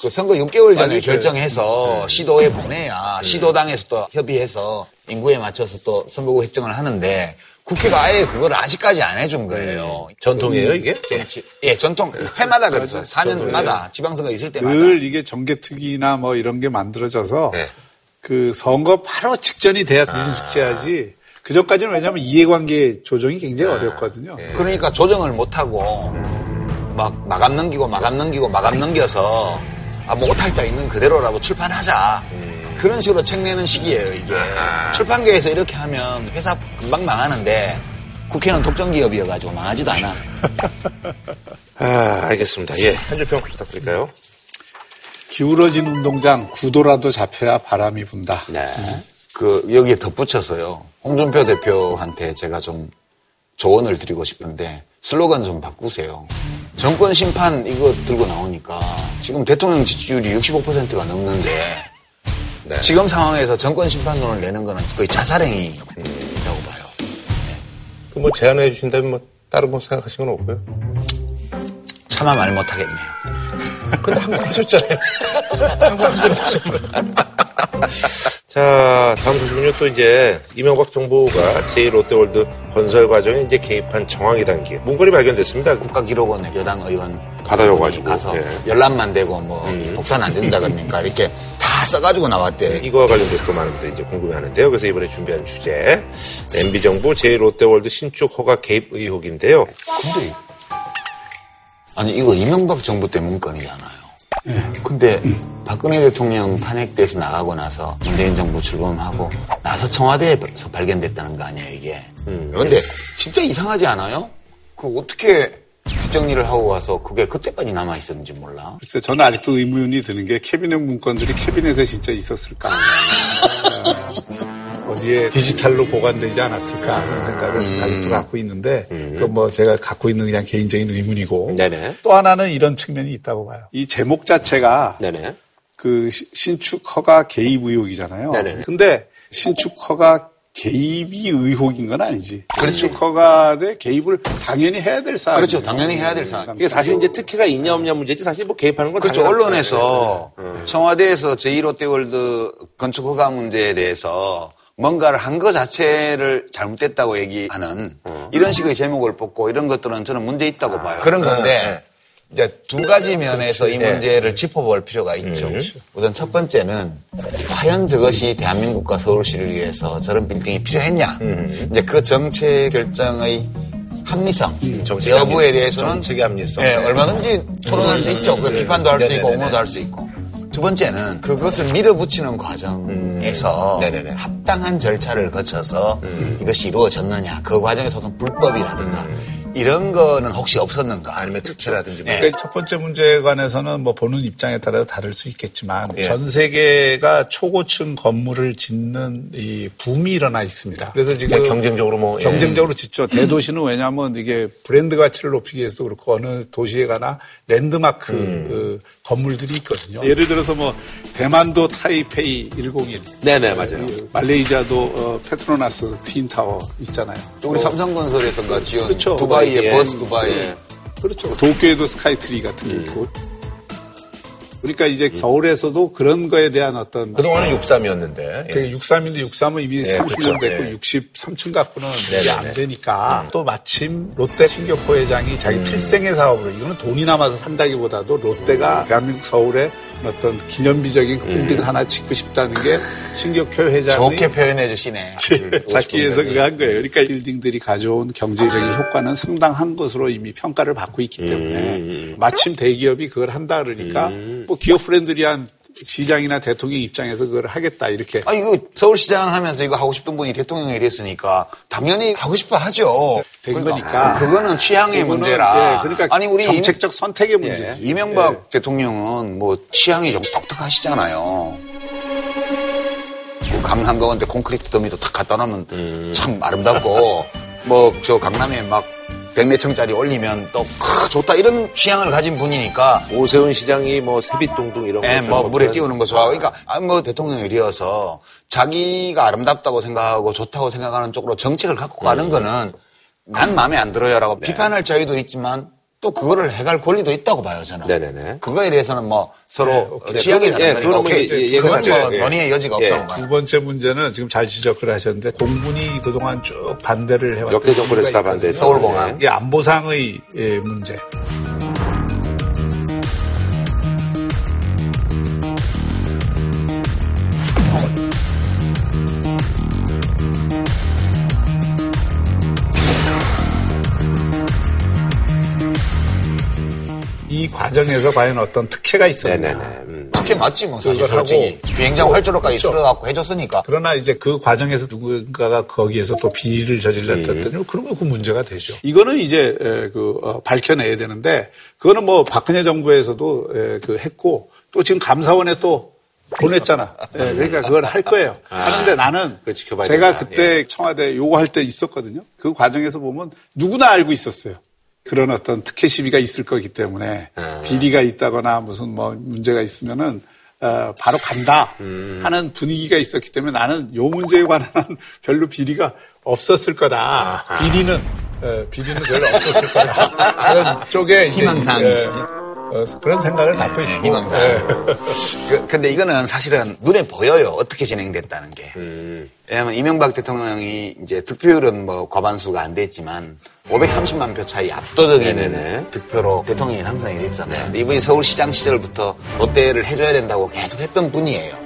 그 선거 6개월 전에 결정해서 시도에 보내야 시도당에서 또 협의해서 인구에 맞춰서 또 선거구 획정을 하는데 국회가 아예 그걸 아직까지 안 해준 거예요. 전통이에요, 이게? 예, 전통 해마다 그랬어요. 4년마다 지방선거 있을 때마다. 늘 이게 정개특위나 뭐 이런 게 만들어져서 네. 그 선거 바로 직전이 돼야 민숙제하지. 그 전까지는 왜냐하면 이해관계 조정이 굉장히 어렵거든요. 그러니까 조정을 못하고 막 마감 넘기고 마감 넘기고 마감 넘겨서 아, 뭐 오탈자 있는 그대로라도 출판하자. 그런 식으로 책 내는 시기예요, 이게. 출판계에서 이렇게 하면 회사 금방 망하는데 국회는 독점 기업이어가지고 망하지도 않아. 아, 알겠습니다. 예. 한줄평 부탁드릴까요? 기울어진 운동장 구도라도 잡혀야 바람이 분다. 네. 그, 여기에 덧붙여서요. 홍준표 대표한테 제가 좀 조언을 드리고 싶은데 슬로건 좀 바꾸세요. 정권 심판 이거 들고 나오니까 지금 대통령 지지율이 65%가 넘는데 네. 지금 상황에서 정권 심판론을 내는 거는 거의 자살행위라고 봐요. 그뭐 제안해 주신다면 뭐 다른 뭐 생각하신 건 없고요. 차마 말 못하겠네요. 근데 항상 하셨잖아요. 항상 하셨잖아요. 자, 다음 소식은요, 또 이제, 이명박 정부가 제1롯데월드 건설 과정에 이제 개입한 정황이 담긴 문건이 발견됐습니다. 국가기록원에 여당 의원 받아줘가지고, 가서 예. 열람만 되고 뭐 복사는 안 된다 그러니까 이렇게 다 써가지고 나왔대. 이거와 관련돼서 또 많은 분들이 이제 궁금해하는데요. 그래서 이번에 준비한 주제, MB정부 제1롯데월드 신축 허가 개입 의혹인데요. 근데 아니 이거 이명박 정부 때 문건이잖아요. 근데 박근혜 대통령 탄핵돼서 나가고 나서 문재인 정부 출범하고 나서 청와대에서 발견됐다는 거 아니에요 이게. 그런데 진짜 이상하지 않아요? 그 어떻게 뒷정리를 하고 와서 그게 그때까지 남아 있었는지 몰라. 글쎄, 저는 아직도 의문이 드는 게 캐비넷 문건들이 캐비넷에 진짜 있었을까? 아, 어디에 디지털로 보관되지 않았을까 하는 생각을 아직도 갖고 있는데, 그건 뭐 제가 갖고 있는 그냥 개인적인 의문이고. 네네. 또 하나는 이런 측면이 있다고 봐요. 이 제목 자체가 네네. 그 시- 신축 허가 개입 의혹이잖아요. 네네. 근데 신축 허가 개입이 의혹인 건 아니지. 그렇죠. 신축 허가에 개입을 당연히 해야 될 사안. 그렇죠. 당연히 해야 될 사안. 이게 사실 이제 특혜가 있냐 없냐 문제지 사실 뭐 개입하는 건 그렇죠. 당연한 언론에서 청와대에서 제1롯데월드 건축 허가 문제에 대해서 뭔가를 한 것 자체를 잘못됐다고 얘기하는 이런 식의 제목을 뽑고 이런 것들은 저는 문제 있다고 봐요. 그런 건데 이제 두 가지 면에서 이 문제를 짚어볼 필요가 있죠. 우선 첫 번째는 과연 저것이 대한민국과 서울시를 위해서 저런 빌딩이 필요했냐. 이제 그 정책 결정의 합리성 여부에 대해서는 정책의 합리성. 예, 얼마든지 토론할 수 있죠. 그 비판도 할 수 있고. 옹호도 할 수 있고. 두 번째는 그것을 밀어붙이는 과정에서 네네네. 합당한 절차를 거쳐서 이것이 이루어졌느냐. 그 과정에서 어떤 불법이라든가 이런 거는 혹시 없었는가? 아니면 특혜라든지 뭐. 그러니까 첫 번째 문제에 관해서는 뭐 보는 입장에 따라서 다를 수 있겠지만 예. 전 세계가 초고층 건물을 짓는 이 붐이 일어나 있습니다. 그래서 지금 그러니까 경쟁적으로 뭐, 예. 경쟁적으로 짓죠. 대도시는 왜냐하면 이게 브랜드 가치를 높이기 위해서도 그렇고 어느 도시에 가나 랜드마크 음. 그 건물들이 있거든요. 예를 들어서 뭐 대만도 타이페이 101, 네네, 맞아요. 말레이시아도 어, 페트로나스 트윈타워 있잖아요. 또 우리 삼성건설에서가 지은 그렇죠. 두바이의 예. 버즈 두바이. 예. 그렇죠. 도쿄에도 스카이트리 같은 게 있고. 음. 그러니까 이제 서울에서도 그런 거에 대한 어떤 그동안은 63이었는데. 되게 63인데 63은 이미 예, 30년 그렇죠. 됐고 예. 63층 갖고는 이게 네네네. 음. 안 되니까 또 마침 롯데 신격호 회장이 자기 필생의 사업으로 이거는 돈이 남아서 산다기보다도 롯데가 대한민국 서울에 어떤 기념비적인 그 빌딩 음. 하나 짓고 싶다는 게 신격호 회장이 좋게 표현해 주시네. 찾기 위해서 그거 한 거예요. 그러니까 빌딩들이 가져온 경제적인 효과는 상당한 것으로 이미 평가를 받고 있기 때문에 음. 마침 대기업이 그걸 한다 그러니까 뭐 기업 friendly한 시장이나 대통령 입장에서 그걸 하겠다 이렇게 아, 이거 서울시장 하면서 이거 하고 싶던 분이 대통령이 됐으니까 당연히 하고 싶어 하죠. 된 거니까. 그거는 취향의 그거는, 문제라. 예, 그러니까 아니, 우리 정책적 선택의 문제지. 임, 이명박 대통령은 뭐 취향이 좀 독특하시잖아요. 그 강한가운데 콘크리트 더미도 탁 갖다 놓으면 참 아름답고 뭐 저 강남에 막 백몇 층짜리 올리면 또 크, 좋다 이런 취향을 가진 분이니까 오세훈 시장이 뭐 세빛동동 이런 예, 거뭐좀 물에? 띄우는 거 좋아하고 그러니까 아, 뭐 대통령이리어서 자기가 아름답다고 생각하고 좋다고 생각하는 쪽으로 정책을 갖고 가는 거는 난 마음에 안 들어요라고 비판할 자유도 있지만 또 그거를 해갈 권리도 있다고 봐요 저는. 네네네. 그거에 대해서는 뭐 서로 그건, 예, 다른 거니까 뭐 오케이. 얘기가 그건 뭐. 예. 논의의 여지가 예. 없다고 봐요. 두 번째 문제는 지금 잘 지적을 하셨는데 공군이 그동안 쭉 반대를 해왔던 역대 정권에서 다 반대했어요. 서울공항. 이게 안보상의 예, 문제. 이 과정에서 과연 어떤 특혜가 있었냐. 네네네. 음. 그게 맞지 뭐 사실 솔직히 하고 비행장 활주로까지 그렇죠. 틀어갖고 해줬으니까 그러나 이제 그 과정에서 누군가가 거기에서 또 비리를 저질렀더니 그런 거 그 문제가 되죠. 이거는 이제 에, 그 어, 밝혀내야 되는데 그거는 뭐 박근혜 정부에서도 에, 그 했고 또 지금 감사원에 또 보냈잖아. 예, 그러니까 그걸 할 거예요. 하는데 나는 제가 된다. 그때 청와대 요구할 때 있었거든요. 그 과정에서 보면 누구나 알고 있었어요. 그런 어떤 특혜 시비가 있을 거기 때문에 비리가 있다거나 무슨 뭐 문제가 있으면은 어, 바로 간다 하는 분위기가 있었기 때문에 나는 요 문제에 관한 별로 비리가 없었을 거다. 비리는 어, 비리는 별로 없었을 거다. 그런 쪽에 희망사항이시죠? 어, 어, 그런 생각을 갖고 있고. 희망사항. 예. 그, 근데 이거는 사실은 눈에 보여요. 어떻게 진행됐다는 게. 왜냐하면 이명박 대통령이 이제 득표율은 뭐 과반수가 안 됐지만 530만 표 차이 압도적인 네네네. 득표로 대통령이 당선이 됐잖아요. 근데 이분이 서울시장 시절부터 롯데를 해줘야 된다고 계속 했던 분이에요.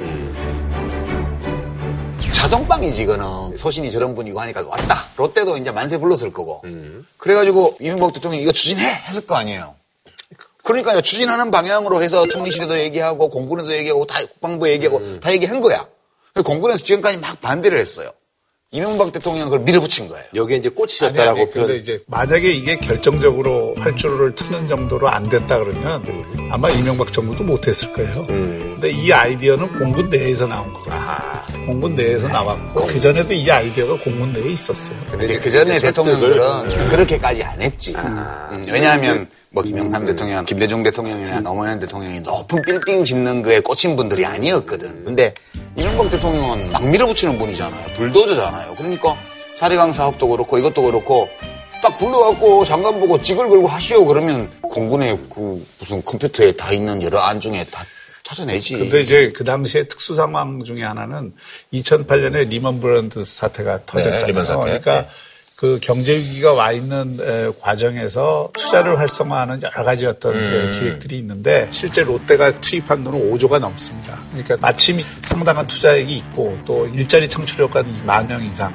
자동빵이지 이거는 소신이 저런 분이고 하니까 왔다. 롯데도 이제 만세 불렀을 거고. 그래가지고 이명박 대통령이 이거 추진해 했을 거 아니에요. 그러니까 추진하는 방향으로 해서 총리실에도 얘기하고 공군에도 얘기하고 다 국방부에 얘기하고 다 얘기한 거야. 공군에서 지금까지 막 반대를 했어요. 이명박 대통령은 그걸 밀어붙인 거예요. 여기에 이제 꽂히셨다라고 표현. 근데 이제 만약에 이게 결정적으로 활주로를 트는 정도로 안 됐다 그러면 아마 이명박 정부도 못했을 거예요. 근데 이 아이디어는 공군 내에서 나온 거야. 공군 내에서 나왔고 그 전에도 이 아이디어가 공군 내에 있었어요. 근데 그 전에 대통령들은 그렇게까지 안 했지. 음, 왜냐하면 뭐 김영삼 대통령, 김대중 대통령이나 노무현 대통령이 높은 빌딩 짓는 거에 꽂힌 분들이 아니었거든. 근데 이명박 대통령은 막 밀어붙이는 분이잖아요. 불도저잖아요. 그러니까 사대강 사업도 그렇고 이것도 그렇고 딱 불러갖고 장관 보고 직을 걸고 하시오 그러면 공군의 그 무슨 컴퓨터에 다 있는 여러 안 중에 다 찾아내지. 근데 이제 그 당시에 특수 상황 중에 하나는 2008년에 리먼 브라더스 사태가 터졌잖아요. 리먼 사태. 그러니까 네. 그 경제 위기가 와 있는 에, 과정에서 투자를 활성화하는 여러 가지 어떤 음. 에, 기획들이 있는데 실제 롯데가 투입한 돈은 5조가 넘습니다. 그러니까 마침 상당한 투자액이 있고 또 일자리 창출 효과는 만명 이상.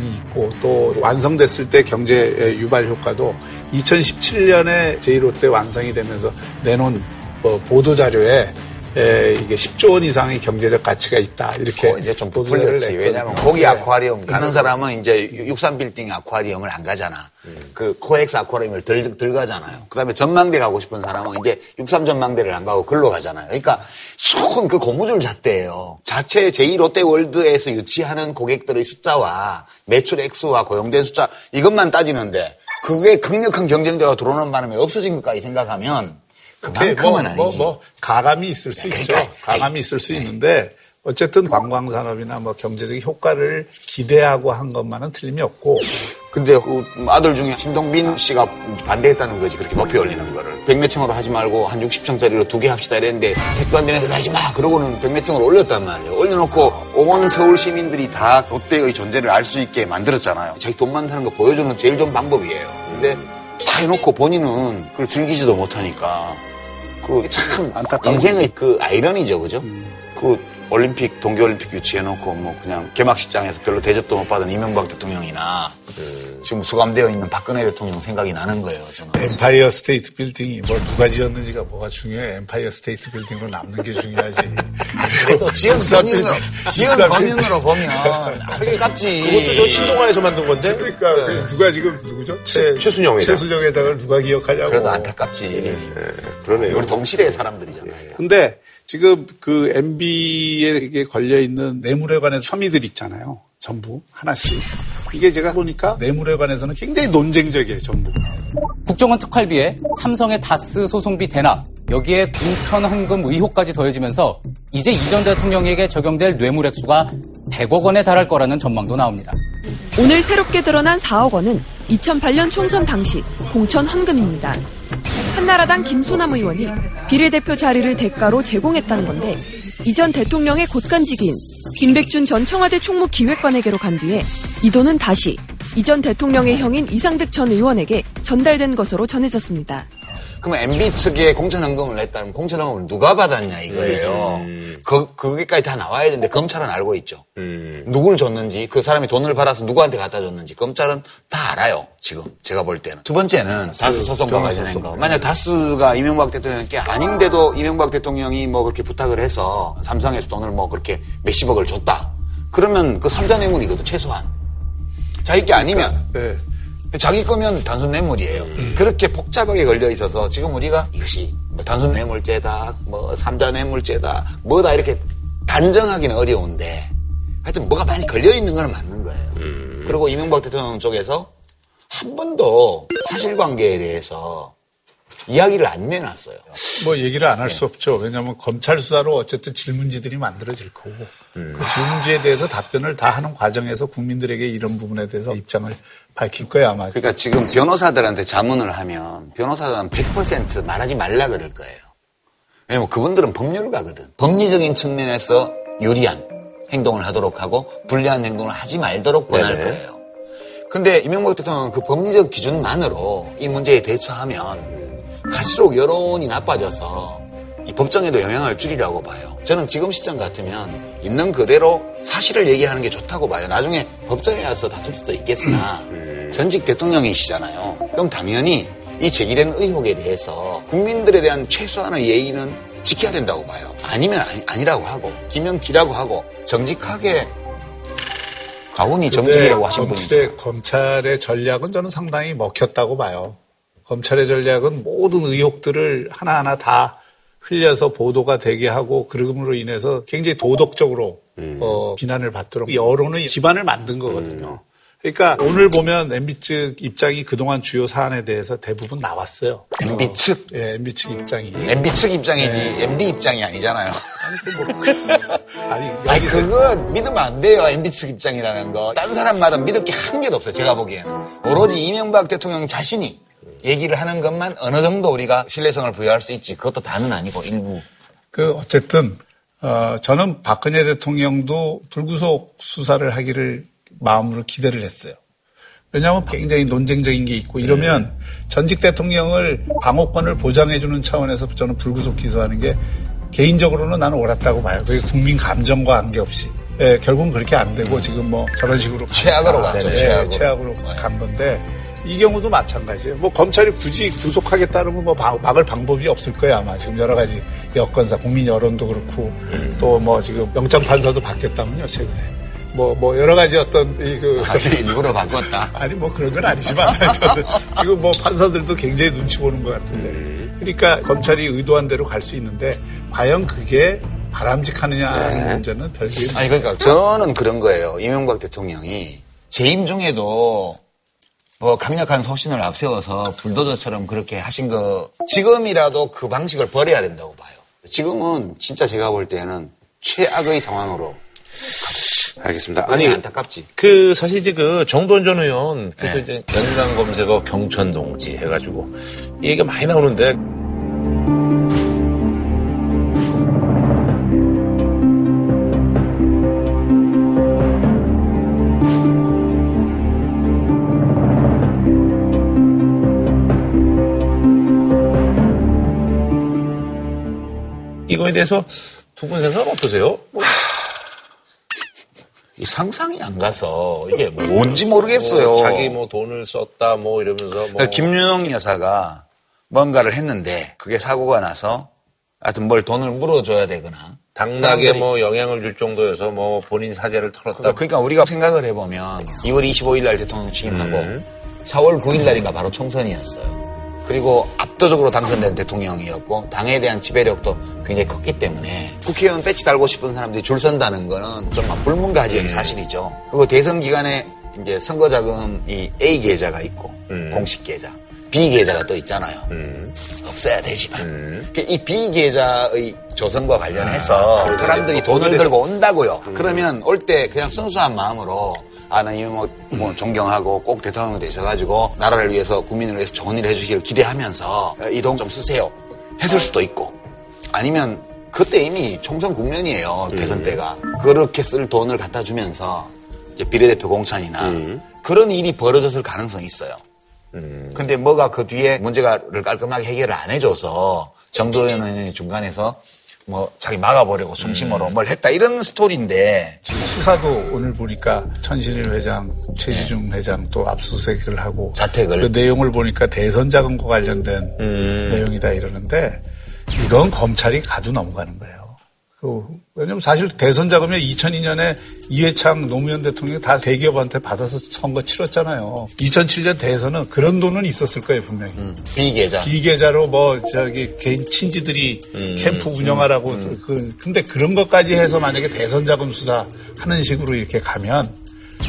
이 있고 또 완성됐을 때 경제 유발 효과도 2017년에 제1롯데 완성이 되면서 내놓은 뭐 보도 자료에 에, 이게 10조 원 이상의 경제적 가치가 있다 이렇게 어, 이제 좀 부풀렸지. 왜냐하면 고기 네. 아쿠아리움 가는 사람은 이제 육삼 빌딩 아쿠아리움을 안 가잖아. 그 코엑스 아쿠아리움을 들, 들 가잖아요. 그 다음에 전망대 가고 싶은 사람은 이제 육삼 전망대를 안 가고 글로 가잖아요. 그러니까 수큰 그 고무줄 잣대예요. 자체 제2롯데월드에서 유치하는 고객들의 숫자와 매출 액수와 고용된 숫자 이것만 따지는데 그게 강력한 경쟁자가 들어오는 바람에 없어진 것까지 생각하면 그게 그만큼은 뭐, 아니지. 뭐, 뭐 가감이 있을 수 있죠. 그러니까, 가감이 있을 수 있는데 어쨌든 관광 산업이나 뭐 경제적 효과를 기대하고 한 것만은 틀림이 없고. 근데 그 아들 중에 신동빈 씨가 반대했다는 거지. 그렇게 높이 올리는 거를. 백몇 층으로 하지 말고 한 60층짜리로 두 개 합시다 이랬는데 택도 안 되는 소리 하지 마. 그러고는 백몇 층으로 올렸단 말이에요. 올려놓고 온 서울 시민들이 다 롯데의 존재를 알 수 있게 만들었잖아요. 자기 돈 많다는 거 보여주는 제일 좋은 방법이에요. 근데 다 해놓고 본인은 그걸 즐기지도 못하니까 그 참 안타까운 인생의 그 아이러니죠 그죠? 그 올림픽 동계올림픽 유치해놓고 뭐 그냥 개막식장에서 별로 대접도 못 받은 이명박 대통령이나 지금 수감되어 있는 박근혜 대통령 생각이 나는 거예요 저는 엠파이어 스테이트 빌딩이 뭘 누가 지었는지가 뭐가 중요해. 엠파이어 스테이트 빌딩으로 남는 게 중요하지. 그래도 지은 개인으로 지은 개인으로 보면 안타깝지 그것도 저 신동아에서 만든 건데? 그러니까 그래서 누가 지금 누구죠? 최, 최순영 회장. 최순영 회장을 누가 기억하냐고. 그래도 안타깝지 그러네요. 우리 동시대의 사람들이잖아요 근데 지금 그 MB에 걸려 있는 뇌물에 관해서 혐의들 있잖아요. 전부 하나씩. 이게 제가 보니까 뇌물에 관해서는 굉장히 논쟁적이에요, 전부. 국정원 특활비에 삼성의 다스 소송비 대납, 여기에 공천 헌금 의혹까지 더해지면서 이제 이전 대통령에게 적용될 뇌물 액수가 100억 원에 달할 거라는 전망도 나옵니다. 오늘 새롭게 드러난 4억 원은 2008년 총선 당시 공천 헌금입니다. 한나라당 김소남 의원이 비례대표 자리를 대가로 제공했다는 건데 이전 대통령의 곧간지기인 김백준 전 청와대 총무 기획관에게로 간 뒤에 이 돈은 다시 이전 대통령의 형인 이상득 전 의원에게 전달된 것으로 전해졌습니다. 그러면 MB 측에 공천헌금을 냈다면 공천헌금을 누가 받았냐 이거예요. 그, 그게까지 다 나와야 되는데 검찰은 알고 있죠. 누구를 줬는지 그 사람이 돈을 받아서 누구한테 갖다 줬는지 검찰은 다 알아요. 지금 제가 볼 때는. 두 번째는 다스 소송과 관련된 거. 만약 다스가 이명박 대통령께 아닌데도 이명박 대통령이 뭐 그렇게 부탁을 해서 삼성에서 돈을 뭐 그렇게 몇십억을 줬다. 그러면 그 삼자 뇌물이거든 최소한. 자기 게 아니면 네. 자기 거면 단순 뇌물이에요. 그렇게 복잡하게 걸려 있어서 지금 우리가 이것이 뭐 단순 뇌물죄다, 뭐 삼자 뇌물죄다, 뭐다 이렇게 단정하기는 어려운데 하여튼 뭐가 많이 걸려 있는 건 맞는 거예요. 그리고 이명박 대통령 쪽에서 한 번도 사실관계에 대해서 이야기를 안 내놨어요. 뭐 얘기를 안 할수 없죠. 왜냐하면 검찰 수사로 어쨌든 질문지들이 만들어질 거고 그 질문지에 대해서 답변을 다 하는 과정에서 국민들에게 이런 부분에 대해서 입장을 밝힐 거야 아마. 그러니까 지금 변호사들한테 자문을 하면 변호사들은 100% 말하지 말라 그럴 거예요. 왜냐면 그분들은 법률가거든. 법리적인 측면에서 유리한 행동을 하도록 하고 불리한 행동을 하지 말도록 권할 네네. 거예요. 근데 이명박 대통령은 그 법리적 기준만으로 이 문제에 대처하면 갈수록 여론이 나빠져서 이 법정에도 영향을 줄이라고 봐요. 저는 지금 시점 같으면 있는 그대로 사실을 얘기하는 게 좋다고 봐요. 나중에 법정에 가서 다툴 수도 있겠으나 전직 대통령이시잖아요. 그럼 당연히 이 제기된 의혹에 대해서 국민들에 대한 최소한의 예의는 지켜야 된다고 봐요. 아니면 아니, 라고 하고 기면 기라고 하고 정직하게 가훈이 정직이라고 하신 분이 검찰의, 검찰의 전략은 저는 상당히 먹혔다고 봐요. 검찰의 전략은 모든 의혹들을 하나하나 다 흘려서 보도가 되게 하고 그럼으로 인해서 굉장히 도덕적으로 어, 비난을 받도록 여론의 기반을 만든 거거든요. 그러니까 오늘 보면 MB 측 입장이 그동안 주요 사안에 대해서 대부분 나왔어요. MB 측? 예, MB 측 입장이. MB 측 입장이지 MB 입장이 아니잖아요. 아니, 아니 그거 믿으면 안 돼요. MB 측 입장이라는 거. 딴 사람마다 믿을 게 한 개도 없어요. 제가 보기에는. 오로지 이명박 대통령 자신이 얘기를 하는 것만 어느 정도 우리가 신뢰성을 부여할 수 있지. 그것도 다는 아니고 일부. 그 어쨌든 어, 저는 박근혜 대통령도 불구속 수사를 하기를 마음으로 기대를 했어요. 왜냐하면 굉장히 논쟁적인 게 있고 이러면 전직 대통령을 방어권을 보장해주는 차원에서 저는 불구속 기소하는 게 개인적으로는 나는 옳았다고 봐요. 그게 국민 감정과 관계없이. 예, 결국은 그렇게 안 되고 지금 뭐 저런 식으로 최악으로. 갔죠, 예, 최악으로. 최악으로 간 건데 이 경우도 마찬가지예요. 뭐 검찰이 굳이 구속하겠다는 뭐 막- 막을 방법이 없을 거야 아마 지금 여러 가지 여건상 국민 여론도 그렇고 또 뭐 지금 영장 판사도 바뀌었다면요 최근에 뭐 뭐 여러 가지 어떤 이 그 아, 일부러 바꿨다. 아니 뭐 그런 건 아니지만 지금 뭐 판사들도 굉장히 눈치 보는 것 같은데 그러니까 검찰이 의도한 대로 갈 수 있는데 과연 그게 바람직하느냐 하는 문제는 별개의 아니 그러니까 저는 그런 거예요. 이명박 대통령이 재임 중에도 뭐 강력한 소신을 앞세워서 불도저처럼 그렇게 하신 거 지금이라도 그 방식을 버려야 된다고 봐요. 지금은 진짜 제가 볼 때는 최악의 상황으로 알겠습니다. 아니 안타깝지. 그 사실 이제 그 정도원 전 의원 그래서 네. 이제 연관 검색어 경천 동지 해가지고 이 얘기가 많이 나오는데 이거에 대해서 두 분 생각 어떠세요? 뭐 이 상상이 안 가서 이게 뭔지 모르겠어요. 뭐 자기 뭐 돈을 썼다 뭐 이러면서 뭐 그러니까 김윤영 여사가 뭔가를 했는데 그게 사고가 나서 하여튼 뭘 돈을 물어줘야 되거나 당락에 뭐 영향을 줄 정도여서 뭐 본인 사재를 털었다. 그러니까 우리가 생각을 해보면 2월 25일 날 대통령 취임하고 음. 4월 9일 날인가 바로 총선이었어요. 그리고 압도적으로 당선된 대통령이었고 당에 대한 지배력도 굉장히 컸기 때문에 국회의원 배치 달고 싶은 사람들이 줄 선다는 거는 좀막 불문가지인 사실이죠. 그리고 대선 기간에 이제 선거 자금이 A 계좌가 있고 음. 공식 계좌, B 계좌가 또 있잖아요. 음. 없어야 되지만 음. 그이 B 계좌의 조성과 관련해서 사람들이 돈을 들고 온다고요. 그러면 올 때 그냥 순수한 마음으로 아, 나 이모 뭐 존경하고 꼭 대통령 되셔가지고 나라를 위해서 국민을 위해서 좋은 일 해주시길 기대하면서 이 돈 좀 쓰세요. 했을 수도 있고 아니면 그때 이미 총선 국면이에요. 대선 때가. 그렇게 쓸 돈을 갖다 주면서 이제 비례대표 공천이나 음. 그런 일이 벌어졌을 가능성이 있어요. 음. 근데 뭐가 그 뒤에 문제를 깔끔하게 해결을 안 해줘서 정도현 의원이 중간에서 뭐 자기 막아보려고 중심으로 음. 뭘 했다 이런 스토리인데 지금 수사도 오늘 보니까 천신일 회장, 최지중 회장 또 압수수색을 하고 자택을 그 내용을 보니까 대선 자금과 관련된 음. 내용이다 이러는데 이건 검찰이 가도 넘어가는 거예요. 그 왜냐면 사실 대선 자금이 2002년에 이회창 노무현 대통령이 다 대기업한테 받아서 선거 치렀잖아요. 2007년 대선은 그런 돈은 있었을 거예요 분명히. 비계좌 비계좌로 뭐 저기 개인 친지들이 음. 캠프 운영하라고 그 근데 그런 것까지 해서 만약에 대선 자금 수사 하는 식으로 이렇게 가면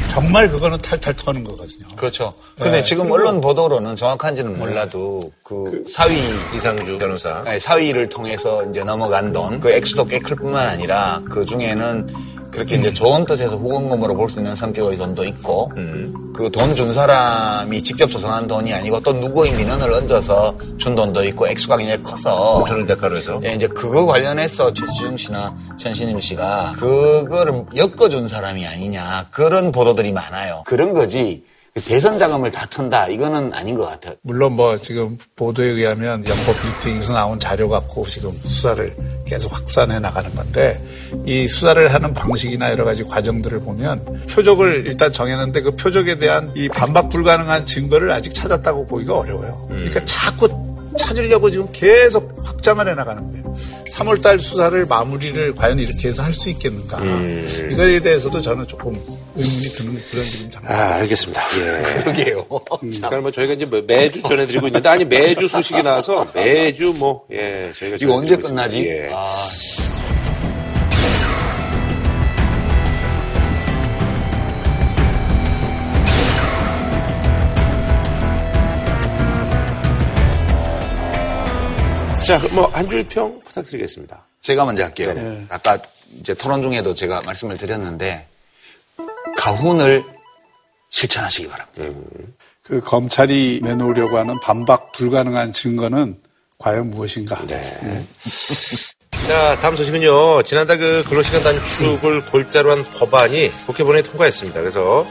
정말 그거는 탈탈 터는 거거든요. 그렇죠. 근데 네. 지금 언론 보도로는 정확한지는 몰라도 그 사위 이상주 변호사. 네, 사위를 통해서 이제 넘어간 돈, 그 액수도 꽤 클 뿐만 아니라 그 중에는 그렇게 이제 좋은 뜻에서 후원금으로 볼 수 있는 성격의 돈도 있고, 음. 그돈 준 사람이 직접 조성한 돈이 아니고 또 누구의 민원을 얹어서 준 돈도 있고 액수가 굉장히 커서 저는 대가로 해서. 예, 이제 그거 관련해서 최지중 씨나 천신임 씨가 그거를 엮어준 사람이 아니냐 그런 보도들이 많아요. 그런 거지 그 대선 자금을 다 턴다 이거는 아닌 것 같아요. 물론 뭐 지금 보도에 의하면 영법 빌딩에서 나온 자료 갖고 지금 수사를 계속 확산해 나가는 건데 이 수사를 하는 방식이나 여러 가지 과정들을 보면 표적을 일단 정했는데 그 표적에 대한 이 반박 불가능한 증거를 아직 찾았다고 보기가 어려워요. 그러니까 자꾸 찾으려고 지금 계속 확장을 해 나가는 거예요. 3월달 수사를 마무리를 과연 이렇게 해서 할 수 있겠는가? 음. 이거에 대해서도 저는 조금 의문이 드는 그런 지금 장면. 아, 알겠습니다. 예. 그러게요. 그러니까 뭐 저희가 이제 뭐 매주 전해드리고 있는데 아니 매주 소식이 나와서 매주 뭐 예, 저희가 이거 언제 전해드리고 끝나지? 예. 아, 자, 뭐 한 줄 평 부탁드리겠습니다. 제가 먼저 할게요. 네. 아까 이제 토론 중에도 제가 말씀을 드렸는데 가훈을 실천하시기 바랍니다. 그 검찰이 내놓으려고 하는 반박 불가능한 증거는 과연 무엇인가? 네. 자, 다음 소식은요. 지난달 그 근로시간 단축을 골자로 한 법안이 국회 본회에 통과했습니다. 그래서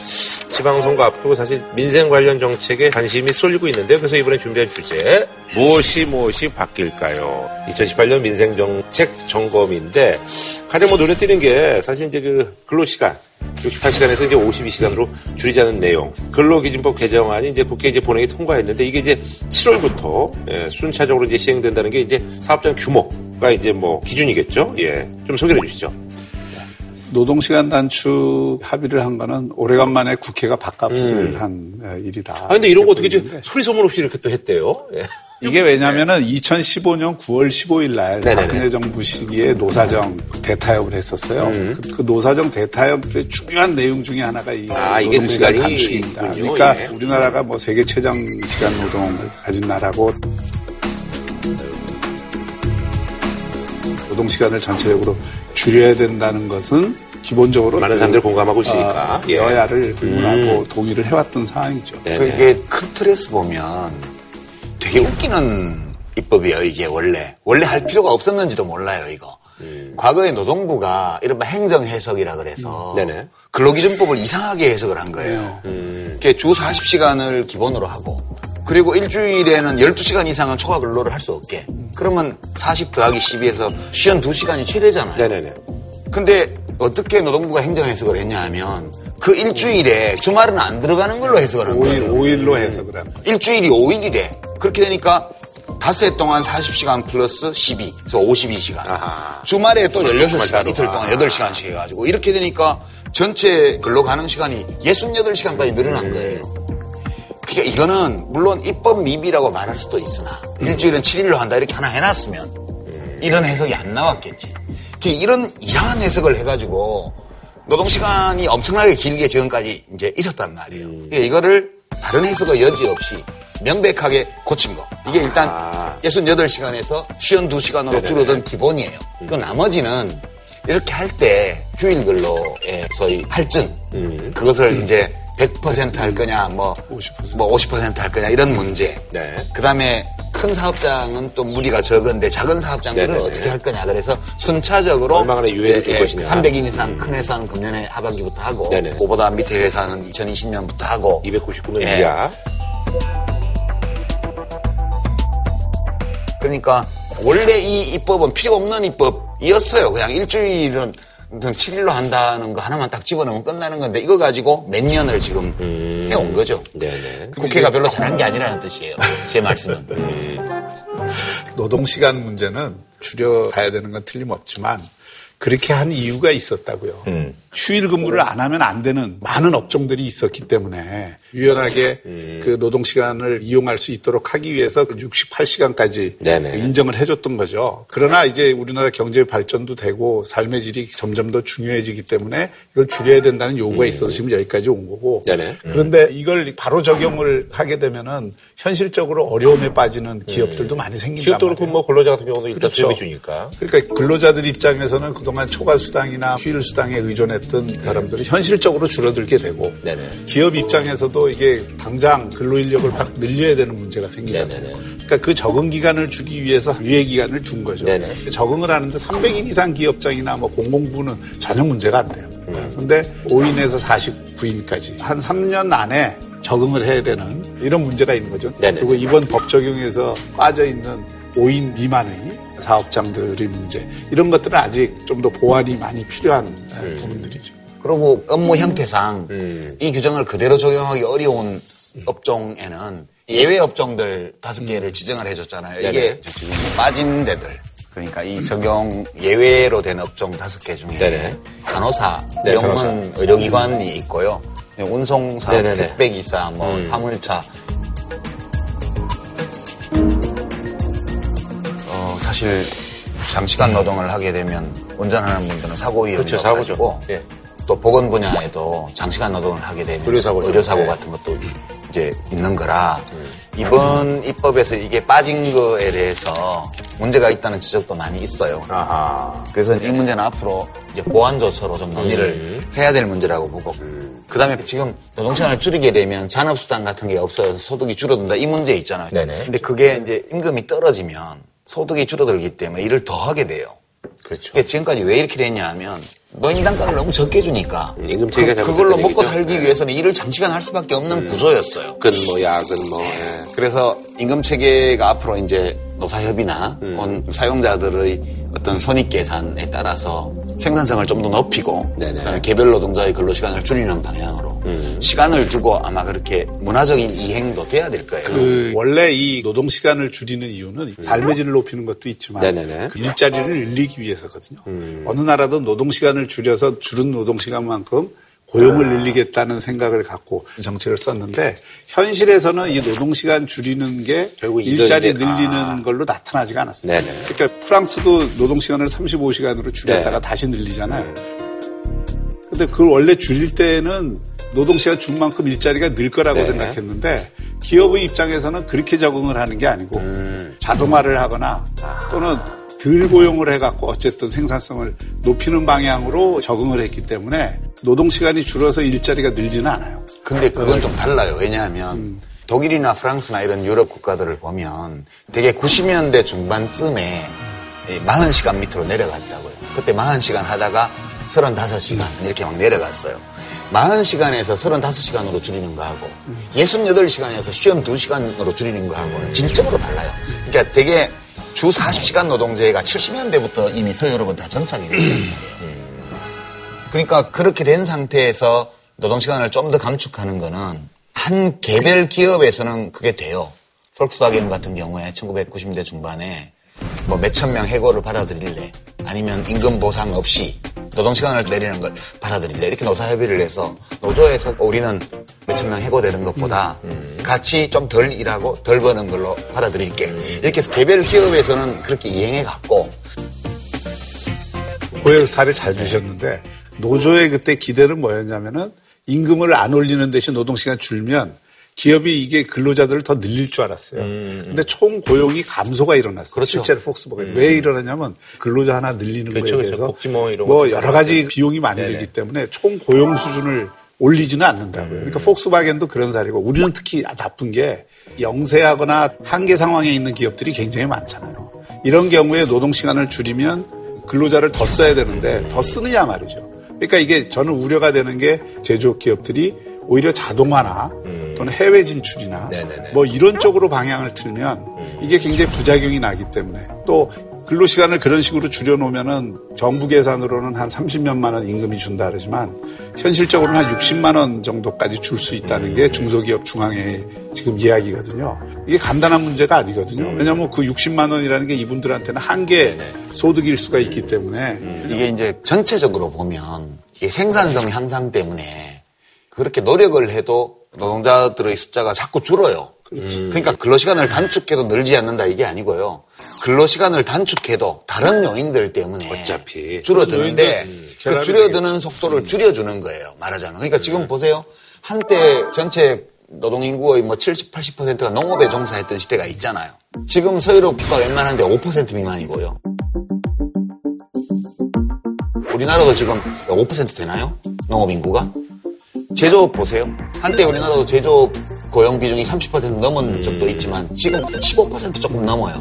지방선거 앞두고 사실 민생 관련 정책에 관심이 쏠리고 있는데요. 그래서 이번에 준비한 주제 무엇이 무엇이 바뀔까요? 2018년 민생 정책 점검인데 가장 뭐 눈에 띄는 게 사실 이제 그 근로시간 68시간에서 이제 52시간으로 줄이자는 내용. 근로기준법 개정안이 이제 국회 이제 본회의 통과했는데 이게 이제 7월부터 예, 순차적으로 이제 시행된다는 게 이제 사업장 규모 가 이제 뭐 기준이겠죠. 예. 좀 소개해 주시죠. 노동시간 단축 합의를 한 거는 오래간만에 국회가 밥값을 음. 한 에, 일이다. 아, 근데 이런 거 어떻게 이렇게 좀 소리 소문 없이 이렇게 또 했대요. 예. 이게 왜냐면은 2015년 9월 15일 날. 박근혜 정부 시기에 노사정 대타협을 했었어요. 그, 그 노사정 대타협의 중요한 내용 중에 하나가 이 아, 노동시간 단축입니다. 있군요. 그러니까 예. 우리나라가 뭐 세계 최장 시간 노동을 가진 나라고 노동 시간을 전체적으로 줄여야 된다는 것은 기본적으로 많은 그, 사람들 이 공감하고 있으니까. 어, 예. 여야를 불문하고 음. 동의를 해왔던 사항이죠. 네. 그게 큰 틀에서 보면 되게 웃기는 입법이에요, 이게 원래. 원래 할 필요가 없었는지도 몰라요, 이거. 과거에 노동부가 이른바 행정 해석이라 그래서 네네. 근로기준법을 이상하게 해석을 한 거예요. 이게 주 40시간을 기본으로 하고 그리고 일주일에는 12시간 이상은 초과 근로를 할 수 없게. 그러면 40 더하기 12에서 52시간이 최대잖아요. 네네네. 근데 어떻게 노동부가 행정 해석을 했냐 하면 그 일주일에 주말은 안 들어가는 걸로 해석을 한 거예요. 5일, 5일로 해서 그런 거예요. 일주일이 5일이래. 그렇게 되니까 닷새 동안 40시간 플러스 12, 그래서 52시간. 아하. 주말에 또 주말 16시간, 따로. 이틀 동안 아. 8시간씩 해가지고 이렇게 되니까 전체 근로 가능 시간이 68시간까지 늘어난 거예요. 그러니까 이거는 물론 입법 미비라고 말할 수도 있으나 일주일은 7일로 한다 이렇게 하나 해놨으면 이런 해석이 안 나왔겠지. 그 이런 이상한 해석을 해가지고 노동시간이 엄청나게 길게 지금까지 이제 있었단 말이에요. 그러니까 이거를 다른 해석의 여지 없이 명백하게 고친 거. 이게 일단 아. 68시간에서 52시간으로 줄어든 기본이에요. 그 나머지는 이렇게 할 때 휴일 근로의 소위 할증 그것을 이제 100%할 거냐 뭐 50%. 뭐 50%할 거냐 이런 문제. 네. 그 다음에 큰 사업장은 또 무리가 적은데 작은 사업장들은 네네네. 어떻게 할 거냐 그래서 순차적으로 얼마나 유예를 줄 것이냐. 300인 이상 큰 회사는 금년에 하반기부터 하고 네네. 그보다 밑에 회사는 2020년부터 하고 299명 예. 이하. 그러니까 원래 이 입법은 필요 없는 입법이었어요. 그냥 일주일은 7일로 한다는 거 하나만 딱 집어넣으면 끝나는 건데 이거 가지고 몇 년을 지금 해온 거죠. 네네. 국회가 별로 잘한 게 아니라는 뜻이에요. 제 말씀은. 노동 시간 문제는 줄여가야 되는 건 틀림없지만 그렇게 한 이유가 있었다고요. 음. 휴일 근무를 안 하면 안 되는 많은 업종들이 있었기 때문에 유연하게 음. 그 노동 시간을 이용할 수 있도록 하기 위해서 68시간까지 네네. 인정을 해줬던 거죠. 그러나 이제 우리나라 경제 발전도 되고 삶의 질이 점점 더 중요해지기 때문에 이걸 줄여야 된다는 요구가 있어서 지금 여기까지 온 거고. 음. 그런데 이걸 바로 적용을 하게 되면은 현실적으로 어려움에 빠지는 기업들도 많이 생긴단 기업도. 그렇고 뭐 근로자 같은 경우도 일단 그렇죠. 수입해 주니까. 그러니까 근로자들 입장에서는 그동안 초과 수당이나 휴일 수당에 의존했던 사람들이 현실적으로 줄어들게 되고 네네. 기업 입장에서도 이게 당장 근로 인력을 확 늘려야 되는 문제가 생기잖아요. 네네네. 그러니까 그 적응 기간을 주기 위해서 유예 기간을 둔 거죠. 네네. 적응을 하는데 300인 이상 기업장이나 뭐 공공부는 전혀 문제가 안 돼요. 음. 그런데 5인에서 49인까지 한 3년 안에 적응을 해야 되는 이런 문제가 있는 거죠. 네네. 그리고 이번 법 적용에서 빠져 있는 5인 미만의 사업장들의 문제 이런 것들은 아직 좀 더 보완이 많이 필요한 음. 부분들이죠. 그리고 업무 형태상 음. 이 규정을 그대로 적용하기 어려운 업종에는 예외 업종들 다섯 개를 지정을 해줬잖아요. 이게 음. 네네. 지금 빠진 데들. 그러니까 이 적용 예외로 된 업종 다섯 개 중에 네네. 간호사, 네, 병원, 간호사. 의료기관이 있고요. 운송사, 네네네. 택배기사, 뭐 음. 화물차. 어, 사실 장시간 노동을 하게 되면 운전하는 분들은 사고 위험이 그렇죠. 높아지고 예. 또 보건 분야에도 장시간 노동을 하게 되면 의료사고죠. 의료사고 네. 같은 것도 이제 있는 거라 이번 입법에서 이게 빠진 거에 대해서 문제가 있다는 지적도 많이 있어요. 아하. 그래서 이 문제는 앞으로 이제 보완 조처로 좀 논의를 음. 해야 될 문제라고 보고 그 다음에 지금 노동시간을 줄이게 되면 잔업수당 같은 게 없어서 소득이 줄어든다 이 문제 있잖아요. 네네. 근데 그게 이제 임금이 떨어지면 소득이 줄어들기 때문에 일을 더 하게 돼요. 그렇죠. 그러니까 지금까지 왜 이렇게 됐냐 하면 노인 단가를 너무 적게 주니까 임금 체계가 그, 그걸로 먹고 얘기죠. 살기 위해서는 일을 장시간 할 수밖에 없는 구조였어요. 근뭐 야근 뭐 예. 그래서 임금 체계가 앞으로 이제 노사협이나 음. 온 사용자들의 어떤 선익 계산에 따라서 생산성을 좀 더 높이고 네네. 그다음에 개별 노동자의 근로 시간을 줄이는 방향으로 음. 시간을 두고 아마 그렇게 문화적인 이행도 돼야 될 거예요. 그 원래 이 노동 시간을 줄이는 이유는 삶의 질을 높이는 것도 있지만. 그 일자리를 늘리기 위해서거든요. 음. 어느 나라도 노동 시간을 줄여서 줄은 노동 시간만큼 고용을 늘리겠다는 생각을 갖고 정책을 썼는데 현실에서는 이 노동 시간 줄이는 게 결국 일자리 이건데, 늘리는 아. 걸로 나타나지가 않았어요. 네네. 그러니까 프랑스도 노동 시간을 35시간으로 줄였다가 네. 다시 늘리잖아요. 근데 그걸 원래 줄일 때는 노동시간 준 만큼 일자리가 늘 거라고 네. 생각했는데 기업의 입장에서는 그렇게 적응을 하는 게 아니고 음. 자동화를 하거나 또는 덜 고용을 해갖고 어쨌든 생산성을 높이는 방향으로 적응을 했기 때문에 노동시간이 줄어서 일자리가 늘지는 않아요. 근데 그건 좀 달라요. 왜냐하면 독일이나 프랑스나 이런 유럽 국가들을 보면 되게 90년대 중반쯤에 40시간 밑으로 내려갔다고요. 그때 40시간 하다가 35시간 이렇게 막 내려갔어요. 40시간에서 35시간으로 줄이는 거하고 68시간에서 52시간으로 줄이는 거하고는 질적으로 달라요. 그러니까 되게 주 40시간 노동제가 70년대부터 이미 서유럽은 다 정착이 됐거든요. 그러니까 그렇게 된 상태에서 노동시간을 좀 더 감축하는 거는 한 개별 기업에서는 그게 돼요. 폴크스바겐 같은 경우에 1990년대 중반에 뭐 몇천 명 해고를 받아들일래 아니면 임금 보상 없이 노동 시간을 내리는 걸 받아들일래 이렇게 노사 협의를 해서 노조에서 우리는 몇천 명 해고되는 것보다 같이 좀 덜 일하고 덜 버는 걸로 받아들일게. 이렇게 해서 개별 기업에서는 그렇게 이행해 갔고. 고액 사례 잘 드셨는데 노조의 그때 기대는 뭐였냐면은 임금을 안 올리는 대신 노동 시간 줄면 기업이 이게 근로자들을 더 늘릴 줄 알았어요. 근데 총 고용이 감소가 일어났어요. 그렇죠. 실제로 폭스버겐 왜 일어나냐면 근로자 하나 늘리는 그렇죠, 거에 그렇죠. 대해서 복지 뭐뭐 여러 가지 비용이 많이 네네. 들기 때문에 총 고용 수준을 올리지는 않는다고요. 그러니까 폭스바겐도 그런 사례고 우리는 특히 나쁜 게 영세하거나 한계 상황에 있는 기업들이 굉장히 많잖아요. 이런 경우에 노동 시간을 줄이면 근로자를 더 써야 되는데 더 쓰느냐 말이죠. 그러니까 이게 저는 우려가 되는 게 제조업 기업들이 오히려 자동화나 또는 해외 진출이나 네네네. 뭐 이런 쪽으로 방향을 틀면 이게 굉장히 부작용이 나기 때문에 또 근로 시간을 그런 식으로 줄여놓으면은 정부 계산으로는 한 30몇만 원 임금이 준다 그러지만 현실적으로는 한 60만 원 정도까지 줄 수 있다는 게 중소기업 중앙회 지금 이야기거든요. 이게 간단한 문제가 아니거든요. 왜냐하면 그 60만 원이라는 게 이분들한테는 한계 소득일 수가 있기 때문에 이게 이제 전체적으로 보면 이게 생산성 향상 때문에 그렇게 노력을 해도 노동자들의 숫자가 자꾸 줄어요. 그러니까 근로시간을 단축해도 늘지 않는다 이게 아니고요. 근로시간을 단축해도 다른 요인들 때문에 어차피 줄어드는데 그 줄여드는 속도를 줄여주는 거예요. 말하자면. 그러니까 지금 보세요. 한때 전체 노동인구의 뭐 70, 80%가 농업에 종사했던 시대가 있잖아요. 지금 서유럽 국가 웬만한데 5% 미만이고요. 우리나라도 지금 5% 되나요? 농업 인구가? 제조업 보세요. 한때 우리나라도 제조업 고용 비중이 30% 넘은 적도 있지만 지금 15% 조금 넘어요.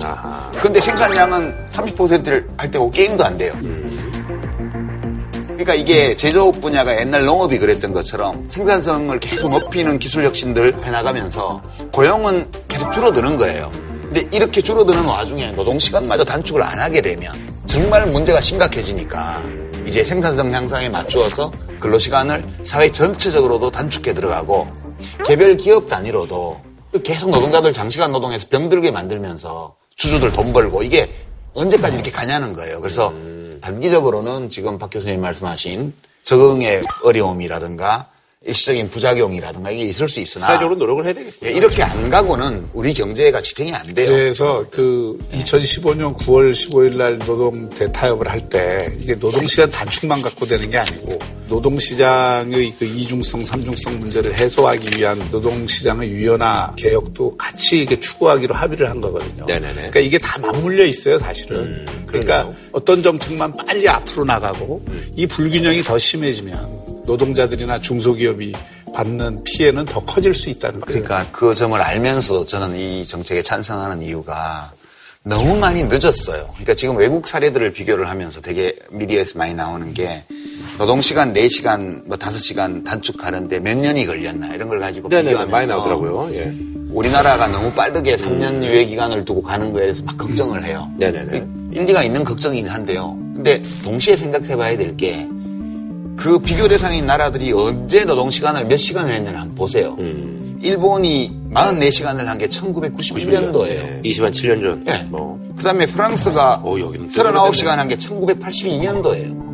근데 생산량은 30%를 할 때고 게임도 안 돼요. 그러니까 이게 제조업 분야가 옛날 농업이 그랬던 것처럼 생산성을 계속 높이는 기술 혁신들 해나가면서 고용은 계속 줄어드는 거예요. 근데 이렇게 줄어드는 와중에 노동 시간마저 단축을 안 하게 되면 정말 문제가 심각해지니까 이제 생산성 향상에 맞추어서 근로시간을 사회 전체적으로도 단축해 들어가고 개별 기업 단위로도 계속 노동자들 장시간 노동해서 병들게 만들면서 주주들 돈 벌고 이게 언제까지 이렇게 가냐는 거예요. 그래서 단기적으로는 지금 박 교수님 말씀하신 적응의 어려움이라든가 일시적인 부작용이라든가 이게 있을 수 있으나 사회적으로 노력을 해야 되겠죠. 예, 이렇게 안 가고는 우리 경제가 지탱이 안 돼요. 그래서 그 2015년 9월 15일 날 노동 대타협을 할 때 이게 노동 시간 단축만 갖고 되는 게 아니고 노동 시장의 그 이중성, 삼중성 문제를 해소하기 위한 노동 시장의 유연화 개혁도 같이 이게 추구하기로 합의를 한 거거든요. 네네네. 그러니까 이게 다 맞물려 있어요, 사실은. 그러니까 그러네요. 어떤 정책만 빨리 앞으로 나가고 이 불균형이 더 심해지면 노동자들이나 중소기업이 받는 피해는 더 커질 수 있다는 거예요. 그러니까 그 점을 알면서 저는 이 정책에 찬성하는 이유가 너무 많이 늦었어요. 그러니까 지금 외국 사례들을 비교를 하면서 되게 미디어에서 많이 나오는 게 노동시간 4시간, 뭐 5시간 단축하는데 몇 년이 걸렸나 이런 걸 가지고 네네네, 비교하면서 많이 나오더라고요. 예. 우리나라가 너무 빠르게 3년 유예 기간을 두고 가는 거에 대해서 막 걱정을 해요. 네네네. 일리가 있는 걱정이긴 한데요. 근데 동시에 생각해 봐야 될 게 그 비교 대상인 나라들이 언제 노동시간을 몇 시간을 했느냐 한번 보세요. 음. 일본이 44시간을 한 게 1991년도예요. 20만 7년 전. 예. 뭐. 그 다음에 프랑스가 어, 여기는 39시간 한 게 1982년도예요.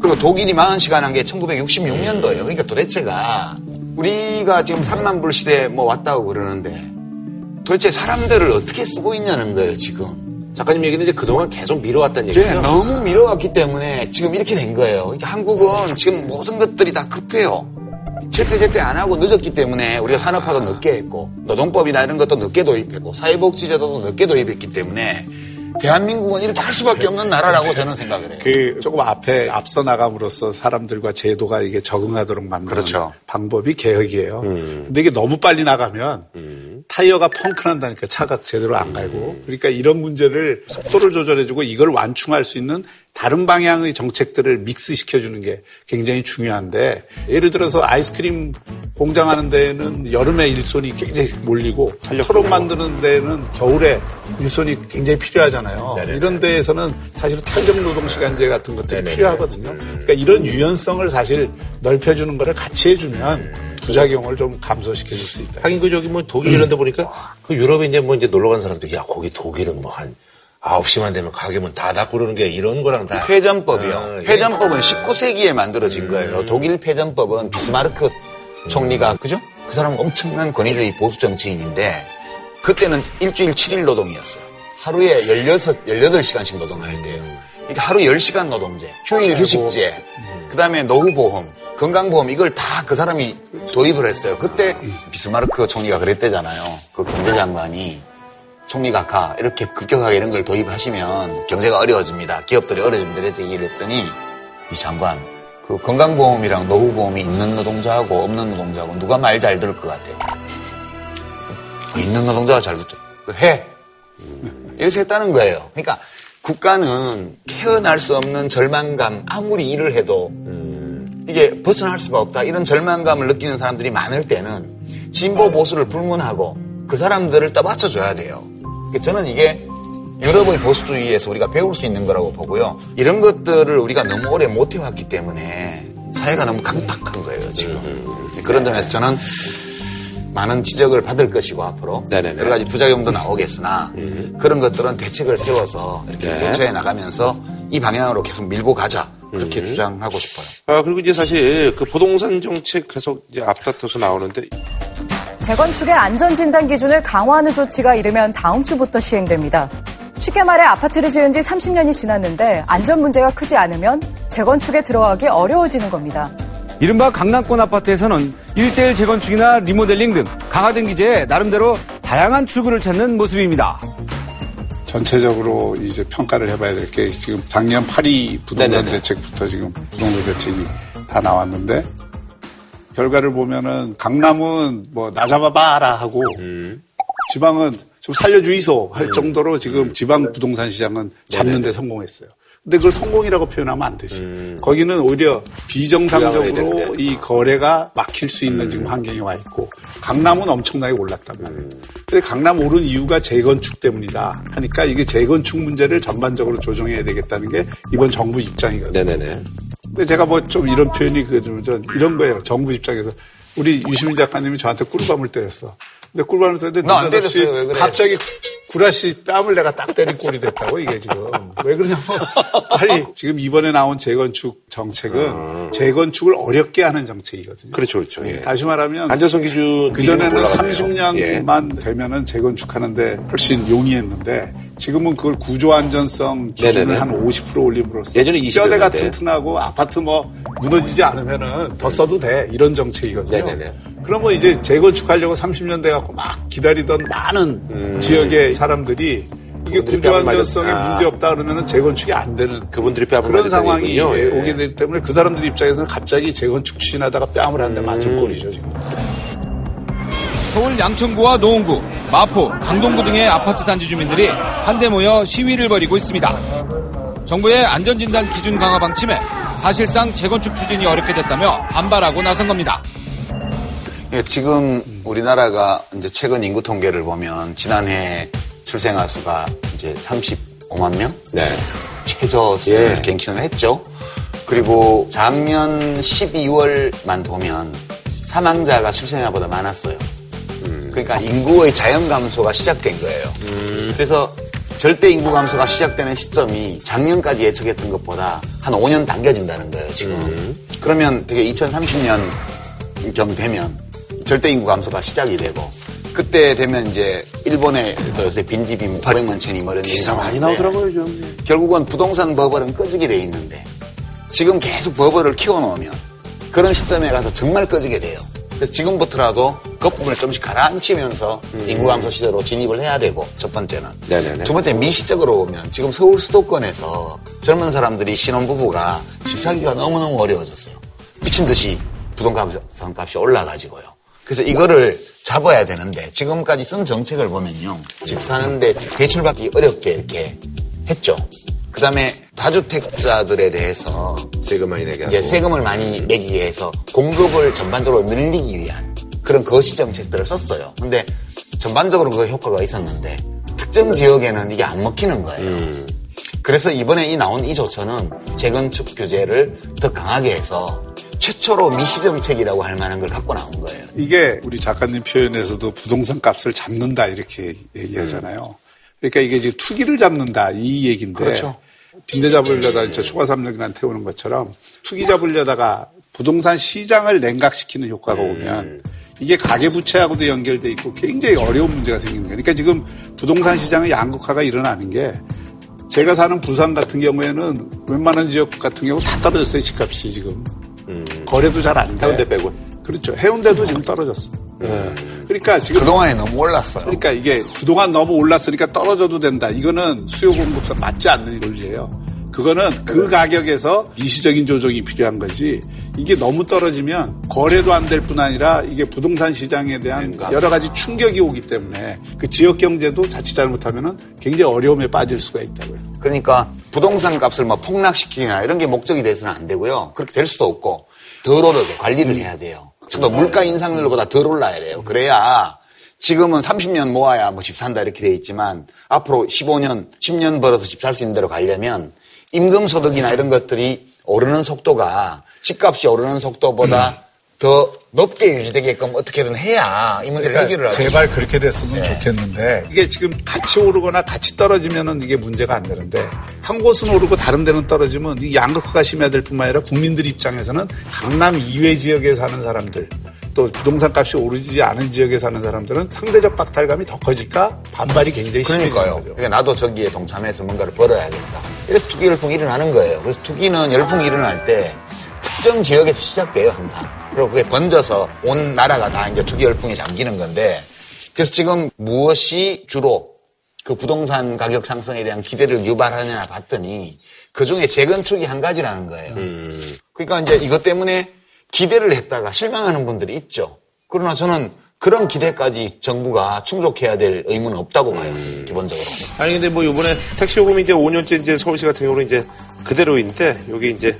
그리고 독일이 40시간 한 게 1966년도예요. 그러니까 도대체가 우리가 지금 3만 불 시대에 뭐 왔다고 그러는데 도대체 사람들을 어떻게 쓰고 있냐는 거예요, 지금. 작가님 얘기는 이제 그동안 계속 미뤄왔다는 예, 얘기죠. 너무 미뤄왔기 때문에 지금 이렇게 된 거예요. 그러니까 한국은 지금 모든 것들이 다 급해요. 제때 제때 안 하고 늦었기 때문에 우리가 산업화도 늦게 했고 노동법이나 이런 것도 늦게 도입했고 사회복지제도도 늦게 도입했기 때문에 대한민국은 이렇게 할 수밖에 없는 나라라고 저는 생각을 해요. 그 조금 앞에 앞서 나감으로써 사람들과 제도가 이게 적응하도록 만드는 그렇죠. 방법이 개혁이에요. 음. 근데 이게 너무 빨리 나가면 타이어가 펑크 난다니까 차가 제대로 안 갈고 그러니까 이런 문제를 속도를 조절해주고 이걸 완충할 수 있는 다른 방향의 정책들을 믹스시켜주는 게 굉장히 중요한데 예를 들어서 아이스크림 공장하는 데는 여름에 일손이 굉장히 몰리고 철업 만드는 데는 겨울에 일손이 굉장히 필요하잖아요. 이런 데에서는 사실 탄력 노동 시간제 같은 것들이 필요하거든요. 그러니까 이런 유연성을 사실 넓혀주는 거를 같이 해주면 부작용을 좀 감소시켜 줄 수 있다. 하긴 그 저기 뭐 독일 이런 데 보니까 그 유럽에 이제 뭐 이제 놀러 간 사람들 야, 거기 독일은 뭐한 9시만 되면 가게 문 다 닫고 그러는 게 이런 거랑 다. 회전법이요. 아, 예. 회전법은 19세기에 만들어진 거예요. 독일 회전법은 비스마르크 총리가 그죠? 그 사람은 엄청난 권위주의 보수 정치인인데 그때는 일주일 7일 노동이었어요. 하루에 16, 18시간씩 노동할 때요. 그러니까 하루 10시간 노동제, 휴일 휴식제, 그 다음에 노후보험, 건강보험 이걸 다 그 사람이 도입을 했어요. 그때 비스마르크 총리가 그랬대잖아요. 그 경제장관이 총리가 가 이렇게 급격하게 이런 걸 도입하시면 경제가 어려워집니다. 기업들이 어려워집니다. 이렇게 얘기를 했더니 이 장관 그 건강보험이랑 노후보험이 있는 노동자하고 없는 노동자하고 누가 말 잘 들을 것 같아요? 있는 노동자가 잘 듣죠. 해. 이래서 했다는 거예요. 그러니까 국가는 태어날 수 없는 절망감 아무리 일을 해도 이게 벗어날 수가 없다. 이런 절망감을 느끼는 사람들이 많을 때는 진보 보수를 불문하고 그 사람들을 떠받쳐줘야 돼요. 그러니까 저는 이게 유럽의 보수주의에서 우리가 배울 수 있는 거라고 보고요. 이런 것들을 우리가 너무 오래 못 해왔기 때문에 사회가 너무 강팍한 거예요, 지금. 그런 점에서 저는 많은 지적을 받을 것이고 앞으로 네네네. 여러 가지 부작용도 나오겠으나 그런 것들은 대책을 세워서 이렇게 네. 대처해 나가면서 이 방향으로 계속 밀고 가자 그렇게 주장하고 싶어요. 아, 그리고 이제 사실 그 부동산 정책 계속 이제 앞다퉈서 나오는데 재건축의 안전진단 기준을 강화하는 조치가 이르면 다음 주부터 시행됩니다. 쉽게 말해 아파트를 지은 지 30년이 지났는데 안전 문제가 크지 않으면 재건축에 들어가기 어려워지는 겁니다. 이른바 강남권 아파트에서는 1대1 재건축이나 리모델링 등 강화된 기재에 나름대로 다양한 출구를 찾는 모습입니다. 전체적으로 이제 평가를 해봐야 될 게 지금 작년 8위 부동산 네네네. 대책부터 지금 부동산 대책이 다 나왔는데 결과를 보면은 강남은 뭐 나 잡아봐라 하고 지방은 좀 살려주이소 할 정도로 지금 지방 부동산 시장은 잡는 데 성공했어요. 근데 그걸 성공이라고 표현하면 안 되지. 거기는 오히려 비정상적으로. 이 거래가 막힐 수 있는 지금 환경이 와 있고 강남은 엄청나게 올랐단 말이에요. 근데 강남 오른 이유가 재건축 때문이다 하니까 이게 재건축 문제를 전반적으로 조정해야 되겠다는 게 이번 정부 입장이거든요. 네네네. 근데 제가 뭐 좀 이런 표현이 그좀 이런 거예요. 정부 입장에서 우리 유시민 작가님이 저한테 꿀밤을 때렸어. 근데 꿀밤을 때렸는데 나안 때렸어요. 왜 그래? 갑자기 구라씨 뺨을 내가 딱 때린 꼴이 됐다고 이게 지금 왜 그러냐면 아니 지금 이번에 나온 재건축 정책은 재건축을 어렵게 하는 정책이거든요. 그렇죠, 그렇죠. 예. 다시 말하면 안전성 기준 그 전에는 올라갔네요. 30년만 되면은 재건축하는데 훨씬 용이했는데 지금은 그걸 구조 안전성 기준을. 한 50% 올림으로써 예전에 20 뼈대가 였는데. 튼튼하고 아파트 뭐 무너지지 않으면은 더 써도 돼 이런 정책이거든요. 네네네. 그러면 이제 재건축하려고 30년 돼 갖고 막 기다리던 많은 지역의 사람들이 이게 음. 구조 안전성에 맞았- 아. 문제 없다 그러면은 재건축이 안 되는 그분들이 뺨을 그런 상황이. 예. 오게 되기 때문에 그 사람들 입장에서는 갑자기 재건축 추진하다가 뺨을 한대 맞은 음. 꼴이죠 지금. 서울 양천구와 노원구, 마포, 강동구 등의 아파트 단지 주민들이 한데 모여 시위를 벌이고 있습니다. 정부의 안전진단 기준 강화 방침에 사실상 재건축 추진이 어렵게 됐다며 반발하고 나선 겁니다. 예, 지금 우리나라가 이제 최근 인구 통계를 보면 지난해 출생아 수가 이제 35만 명? 네. 최저수를 예. 갱신을 했죠. 그리고 작년 12월만 보면 사망자가 출생아보다 많았어요. 그러니까 인구의 자연 감소가 시작된 거예요. 그래서 절대 인구 감소가 시작되는 시점이 작년까지 예측했던 것보다 한 5년 당겨진다는 거예요, 지금. 그러면 되게 2030년 경 되면 절대 인구 감소가 시작이 되고 그때 되면 이제 일본에 요새 빈집이 800만 채니 뭐 이런 기사 많이 나오더라고요, 좀. 결국은 부동산 버블은 꺼지게 돼 있는데 지금 계속 버블을 키워놓으면 그런 시점에 가서 정말 꺼지게 돼요. 그래서 지금부터라도 거품을 좀씩 가라앉히면서 인구 감소 시대로 진입을 해야 되고 첫 번째는 네네네. 두 번째 미시적으로 보면 지금 서울 수도권에서 젊은 사람들이 신혼부부가 집 사기가 너무너무 어려워졌어요. 미친 듯이 부동산 값이 올라가지고요. 그래서 이거를 잡아야 되는데 지금까지 쓴 정책을 보면요. 집 사는데 대출받기 어렵게 이렇게 했죠. 그 다음에 다주택자들에 대해서 세금 많이 내게 하고. 이제 세금을 많이 매기게 해서 공급을 전반적으로 늘리기 위한 그런 거시 정책들을 썼어요. 근데 전반적으로 그 효과가 있었는데 특정 지역에는 이게 안 먹히는 거예요. 그래서 이번에 이 나온 이 조처는 재건축 규제를 더 강하게 해서 최초로 미시 정책이라고 할 만한 걸 갖고 나온 거예요. 이게 우리 작가님 표현에서도 부동산 값을 잡는다 이렇게 얘기하잖아요. 그러니까 이게 지금 투기를 잡는다 이 얘기인데 그렇죠. 빈대 잡으려다 진짜 초과 삼력이나 태우는 것처럼 투기 잡으려다가 부동산 시장을 냉각시키는 효과가 오면 이게 가계부채하고도 연결돼 있고 굉장히 어려운 문제가 생기는 거예요. 그러니까 지금 부동산 시장의 양극화가 일어나는 게 제가 사는 부산 같은 경우에는 웬만한 지역 같은 경우 다 떨어졌어요 집값이 지금 거래도 잘 안 돼. 해운대 빼고. 그렇죠. 해운대도 지금 떨어졌어. 예. 그러니까 지금 그동안에 너무 올랐어요. 그러니까 이게 그동안 너무 올랐으니까 떨어져도 된다. 이거는 수요 공급상 맞지 않는 논리예요. 그거는 그 가격에서 미시적인 조정이 필요한 거지. 이게 너무 떨어지면 거래도 안 될 뿐 아니라 이게 부동산 시장에 대한 여러 가지 충격이 오기 때문에 그 지역 경제도 자칫 잘못하면은 굉장히 어려움에 빠질 수가 있다고요. 그러니까 부동산 값을 뭐 폭락시키거나 이런 게 목적이 돼서는 안 되고요. 그렇게 될 수도 없고 덜 오르게 관리를 해야 돼요. 또 물가 인상률보다 덜 올라야 돼요. 그래야 지금은 30년 모아야 뭐 집 산다 이렇게 돼 있지만 앞으로 15년, 10년 벌어서 집 살 수 있는 대로 가려면 임금 소득이나 이런 것들이 오르는 속도가 집값이 오르는 속도보다 더 높게 유지되게끔 어떻게든 해야 이 문제를 해결을 하죠. 그러니까 제발 그렇게 됐으면 좋겠는데 이게 지금 같이 오르거나 같이 떨어지면은 이게 문제가 안 되는데 한 곳은 오르고 다른 데는 떨어지면 이 양극화가 심해질 뿐만 아니라 국민들 입장에서는 강남 이외 지역에 사는 사람들 또 부동산 값이 오르지 않은 지역에 사는 사람들은 상대적 박탈감이 더 커질까 반발이 굉장히. 거죠. 그러니까 나도 저기에 동참해서 뭔가를 벌어야겠다. 이래서 투기 열풍이 일어나는 거예요. 그래서 투기는 열풍이 일어날 때 특정 지역에서 시작돼요, 항상. 그리고 그게 번져서 온 나라가 다 이제 투기 열풍에 잠기는 건데 그래서 지금 무엇이 주로 그 부동산 가격 상승에 대한 기대를 유발하느냐 봤더니 그 중에 재건축이 한 가지라는 거예요. 그러니까 이제 이것 때문에 기대를 했다가 실망하는 분들이 있죠. 그러나 저는 그런 기대까지 정부가 충족해야 될 의무는 없다고 봐요, 기본적으로. 아니 근데 뭐 이번에 택시 요금이 이제 5년째 이제 서울시 같은 경우는 이제 그대로인데 여기 이제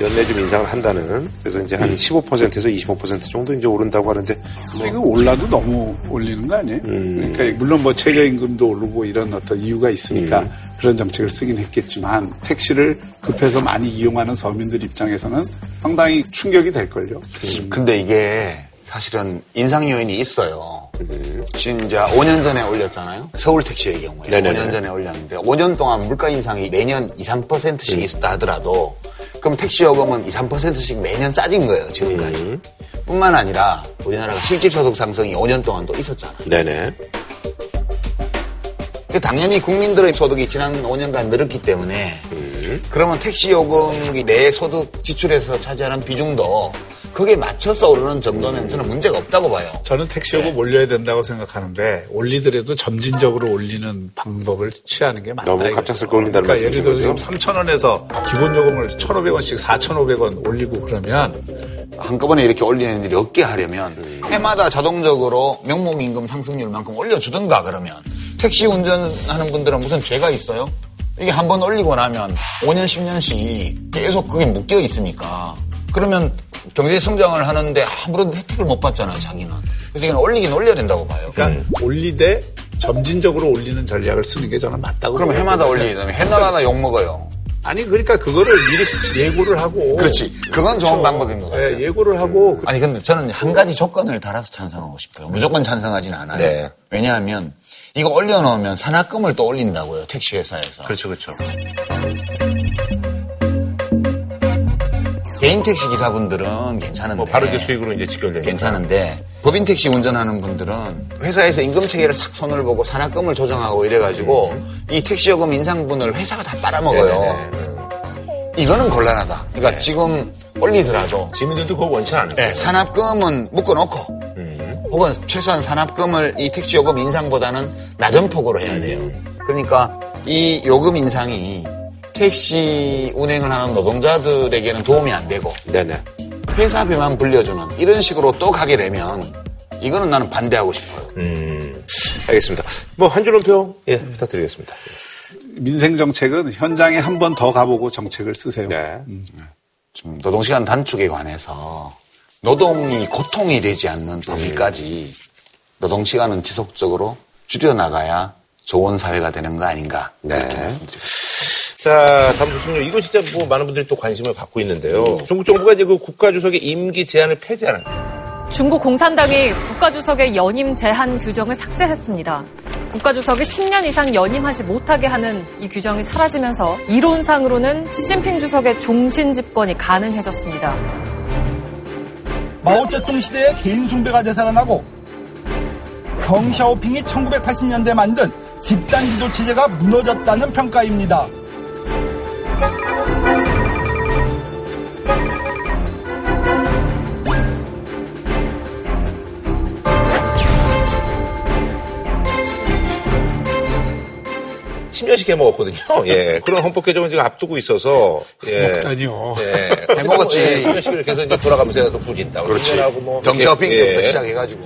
연내 좀 인상을 한다는 그래서 이제 한 15%에서 25% 정도 이제 오른다고 하는데 근데 이거 올라도 너무 올리는 거 아니에요? 그러니까 물론 뭐 최저임금도 오르고 이런 어떤 이유가 있으니까 그런 정책을 쓰긴 했겠지만 택시를 급해서 많이 이용하는 서민들 입장에서는 상당히 충격이 될걸요. 근데 이게 사실은 인상 요인이 있어요. 지금 이제 5년 전에 올렸잖아요. 서울 택시의 경우에 네네네. 5년 전에 올렸는데 5년 동안 물가 인상이 매년 2, 3%씩 있었다 하더라도 그럼 택시 요금은 2, 3%씩 매년 싸진 거예요. 지금까지. 뿐만 아니라 우리나라가 실질 소득 상승이 5년 동안 또 있었잖아요. 네네. 당연히 국민들의 소득이 지난 5년간 늘었기 때문에 그러면 택시 요금이 내 소득 지출에서 차지하는 비중도 그게 맞춰서 오르는 정도면 저는 문제가 없다고 봐요. 저는 택시요금 올려야 된다고 생각하는데 올리더라도 점진적으로 올리는 방법을 취하는 게 맞다. 너무. 갑작스럽게 올린다는 그러니까 예를 들어서 말씀이신 지금 3,000원에서 기본 요금을 1,500원씩 4,500원 올리고 그러면 한꺼번에 이렇게 올리는 일이 없게 하려면 해마다 자동적으로 명목 임금 상승률만큼 올려주든가 그러면 택시 운전하는 분들은 무슨 죄가 있어요? 이게 한 번 올리고 나면 5년 10년씩 계속 그게 묶여 있으니까 그러면 경제 성장을 하는데 아무런 혜택을 못 받잖아요 자기는 그래서 이건 올리긴 올려야 된다고 봐요. 그러니까 올리되 점진적으로 올리는 전략을 쓰는 게 저는 맞다고. 봐요. 해마다 올리면 해마다 욕 먹어요. 아니 그러니까 그거를 미리 예고를 하고. 그렇지. 그건 좋은 그렇죠. 방법인 것 같아요. 예, 예고를 하고 아니 근데 저는 한 가지 조건을 달아서 찬성하고 싶어요. 무조건 찬성하지는 않아요. 네. 왜냐하면 이거 올려놓으면 산학금을 또 올린다고요. 택시 회사에서. 그렇죠, 그렇죠. 개인 택시 기사분들은 괜찮은데. 뭐 바로 이제 수익으로 이제 직결되니까. 괜찮은데 법인 택시 운전하는 분들은 회사에서 임금 체계를 싹 손을 보고 산학금을 조정하고 이래가지고 이 택시 요금 인상분을 회사가 다 빨아먹어요. 이거는 곤란하다. 그러니까 지금 올리더라도 시민들도 그거 원치 않아요. 네, 산업금은 묶어놓고 혹은 최소한 산업금을 이 택시 요금 인상보다는 낮은 폭으로 해야 돼요. 그러니까 이 요금 인상이 택시 운행을 하는 노동자들에게는 도움이 안 되고 네네. 회사비만 불려주는 이런 식으로 또 가게 되면 이거는 나는 반대하고 싶어요. 음, 알겠습니다. 뭐 한 줄로 평 예, 부탁드리겠습니다. 민생 정책은 현장에 한 번 더 가보고 정책을 쓰세요. 네. 좀 노동 시간 단축에 관해서 노동이 고통이 되지 않는 법이까지 노동 시간은 지속적으로 줄여 나가야 좋은 사회가 되는 거 아닌가. 네. 이렇게 말씀드립니다. 자, 다음 소식은요. 이거 진짜 뭐 많은 분들이 또 관심을 갖고 있는데요. 중국 정부가 이제 그 국가주석의 임기 제한을 폐지하는 중국 공산당이 국가주석의 연임 제한 규정을 삭제했습니다. 국가주석이 10년 이상 연임하지 못하게 하는 이 규정이 사라지면서 이론상으로는 시진핑 주석의 종신 집권이 가능해졌습니다. 마오쩌둥 시대의 개인 숭배가 되살아나고 덩샤오핑이 1980년대 만든 집단 지도 체제가 무너졌다는 평가입니다. 십 10년씩 해먹었거든요. 예. 그런 헌법 개정을 지금 앞두고 있어서. 예. 먹다니요. 예. 해먹었지. 예, 10년씩 이렇게 해서 이제 돌아가면서 해서 후진다고. 그렇지. 하고 뭐. 이렇게, 때부터 예. 시작해가지고.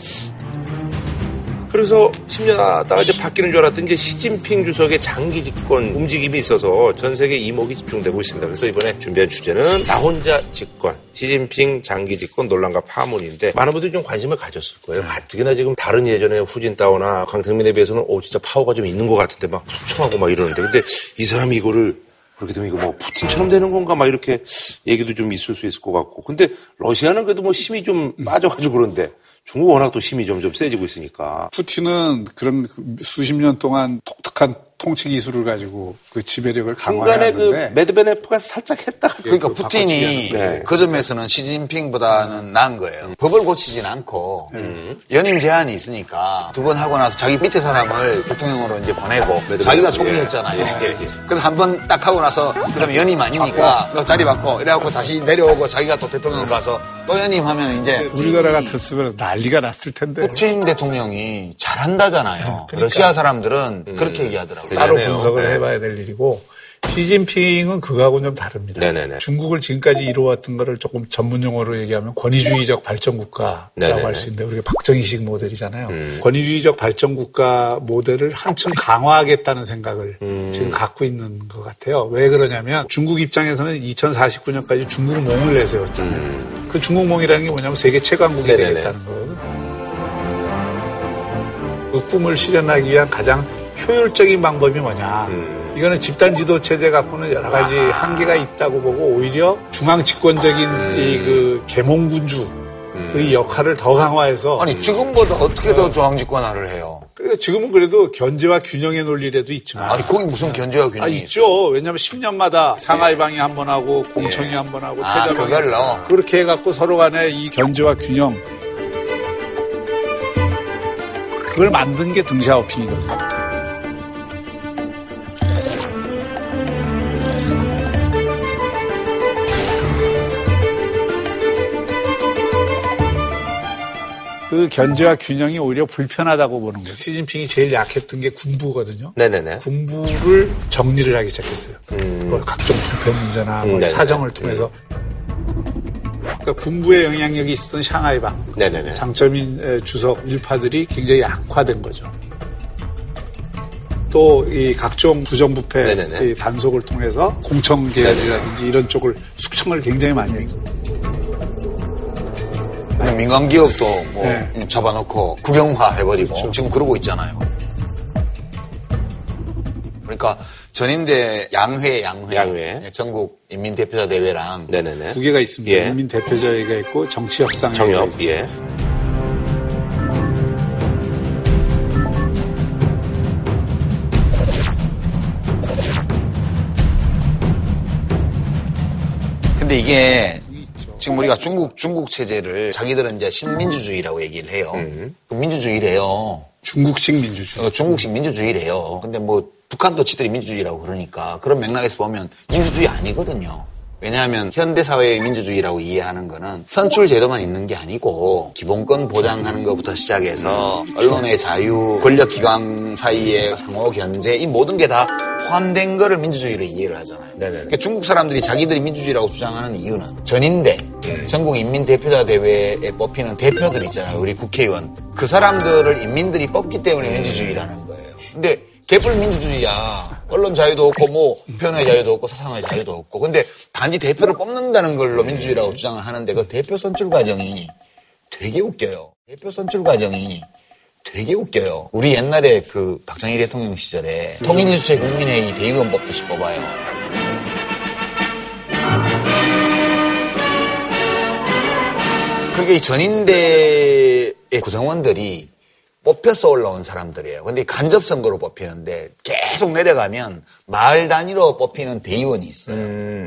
그래서 10년 하다가 이제 바뀌는 줄 알았더니 이제 시진핑 주석의 장기 집권 움직임이 있어서 전 세계 이목이 집중되고 있습니다. 그래서 이번에 준비한 주제는 나 혼자 집권, 시진핑 장기 집권 논란과 파문인데 많은 분들이 좀 관심을 가졌을 거예요. 가뜩이나 지금 다른 예전에 후진따오나 강택민에 비해서는 오 진짜 파워가 좀 있는 것 같은데 막 숙청하고 막 이러는데 근데 이 사람이 이거를 그렇게 되면 이거 뭐 푸틴처럼 되는 건가 막 이렇게 얘기도 좀 있을 수 있을 것 같고 근데 러시아는 그래도 뭐 힘이 좀 빠져가지고 그런데 중국 워낙 또 힘이 점점 세지고 있으니까 푸틴은 그런 수십 년 동안 독특한 통치 기술을 가지고 그 지배력을 중간에 그 강화했는데 메드베네프가 살짝 했다가 그러니까 그 푸틴이 하는 거. 그 점에서는 시진핑보다는 나은 거예요. 법을 고치진 않고 연임 제한이 있으니까 두 번 하고 나서 자기 밑에 사람을 대통령으로 이제 보내고 자기가 총리했잖아요. 예, 예, 예. 그래서 한번 딱 하고 나서 그다음에 연임 아니니까 너 자리 바꿔 이래갖고 다시 내려오고 자기가 또 대통령 가서 또 연임하면 이제 우리나라 같았으면 난리가 났을 텐데. 푸틴 대통령이 잘한다잖아요. 러시아 사람들은 그렇게 얘기하더라고요. 따로. 분석을 네. 해봐야 될 일이고 시진핑은 그거하고는 좀 다릅니다. 네네네. 중국을 지금까지 이루어왔던 거를 조금 전문 용어로 얘기하면 권위주의적 발전 국가라고. 할 수 있는데 우리가 박정희식 모델이잖아요. 음. 권위주의적 발전 국가 모델을 한층 강화하겠다는 생각을 음. 지금 갖고 있는 것 같아요. 왜 그러냐면 중국 입장에서는 2049년까지 중국 몽을 내세웠잖아요. 그 중국 몽이라는 게 뭐냐면 세계 최강국이 음. 네네네. 되겠다는 거거든요. 그 꿈을 실현하기 위한 가장 효율적인 방법이 뭐냐. 음. 이거는 집단 지도 체제 갖고는 여러 가지 한계가 있다고 보고 오히려 중앙 집권적인 이 그 계몽군주의 역할을 더 강화해서 아니 지금보다 어떻게 더 중앙집권화를 해요? 그리고 지금은 그래도 견제와 균형의 논리라도 있지만 아니 거기 무슨 견제와 아, 균형이 있죠. 왜냐하면 10년마다 상하이 방이 한 번 하고 공청이 한번 하고 아, 태자방이 그걸로? 그렇게 해갖고 서로 간에 이 견제와 균형 그걸 만든 게 등샤오핑이거든요. 그 견제와 균형이 오히려 불편하다고 보는 거죠. 시진핑이 제일 약했던 게 군부거든요. 네네네. 군부를 정리를 하기 시작했어요. 음. 뭐 각종 불편 문제나 뭐 음. 사정을 통해서. 그러니까 군부의 영향력이 있었던 샹하이 방 네네네. 장점인 에, 주석 일파들이 굉장히 약화된 거죠. 또 이 각종 부정부패 네네네. 이 단속을 통해서 공청 계열이라든지 이런 쪽을 숙청을 굉장히 많이 했죠. 아니, 민간 기업도 뭐 네. 음, 잡아놓고 국영화 해버리고 지금 그러고 있잖아요. 그러니까 전인대 양회 양회, 양회. 전국 인민 대표자 대회랑 네네네. 두 개가 있습니다. 예. 인민 대표자회가 있고 정치 협상회가 정협. 예. 근데 이게 지금 우리가 중국 중국 체제를 자기들은 이제 신민주주의라고 얘기를 해요. 그 민주주의래요. 중국식 민주주의. 어, 중국식 민주주의래요. 근데 뭐 북한도 지들이 민주주의라고 그러니까 그런 맥락에서 보면 민주주의 아니거든요. 왜냐하면 현대사회의 민주주의라고 이해하는 거는 선출 제도만 있는 게 아니고 기본권 보장하는 것부터 시작해서 언론의 자유, 권력기관 사이의 상호 견제 이 모든 게 다 포함된 거를 민주주의로 이해를 하잖아요. 그러니까 중국 사람들이 자기들이 민주주의라고 주장하는 이유는 전인대, 전국 인민 대표자 대회에 뽑히는 대표들 있잖아요. 우리 국회의원. 그 사람들을 인민들이 뽑기 때문에 민주주의라는 거예요. 근데 개뿔 민주주의야. 언론 자유도 없고 뭐 표현의 자유도 없고 사상의 자유도 없고. 근데 단지 대표를 뽑는다는 걸로 민주주의라고 주장을 하는데 그 대표 선출 과정이 되게 웃겨요. 대표 선출 과정이 되게 웃겨요. 우리 옛날에 그 박정희 대통령 시절에 통일주체 국민회의 대의원 뽑듯이 뽑아요. 그게 전인대의 구성원들이 뽑혀서 올라온 사람들이에요. 근데 간접 선거로 뽑히는데 계속 내려가면 마을 단위로 뽑히는 대의원이 있어요.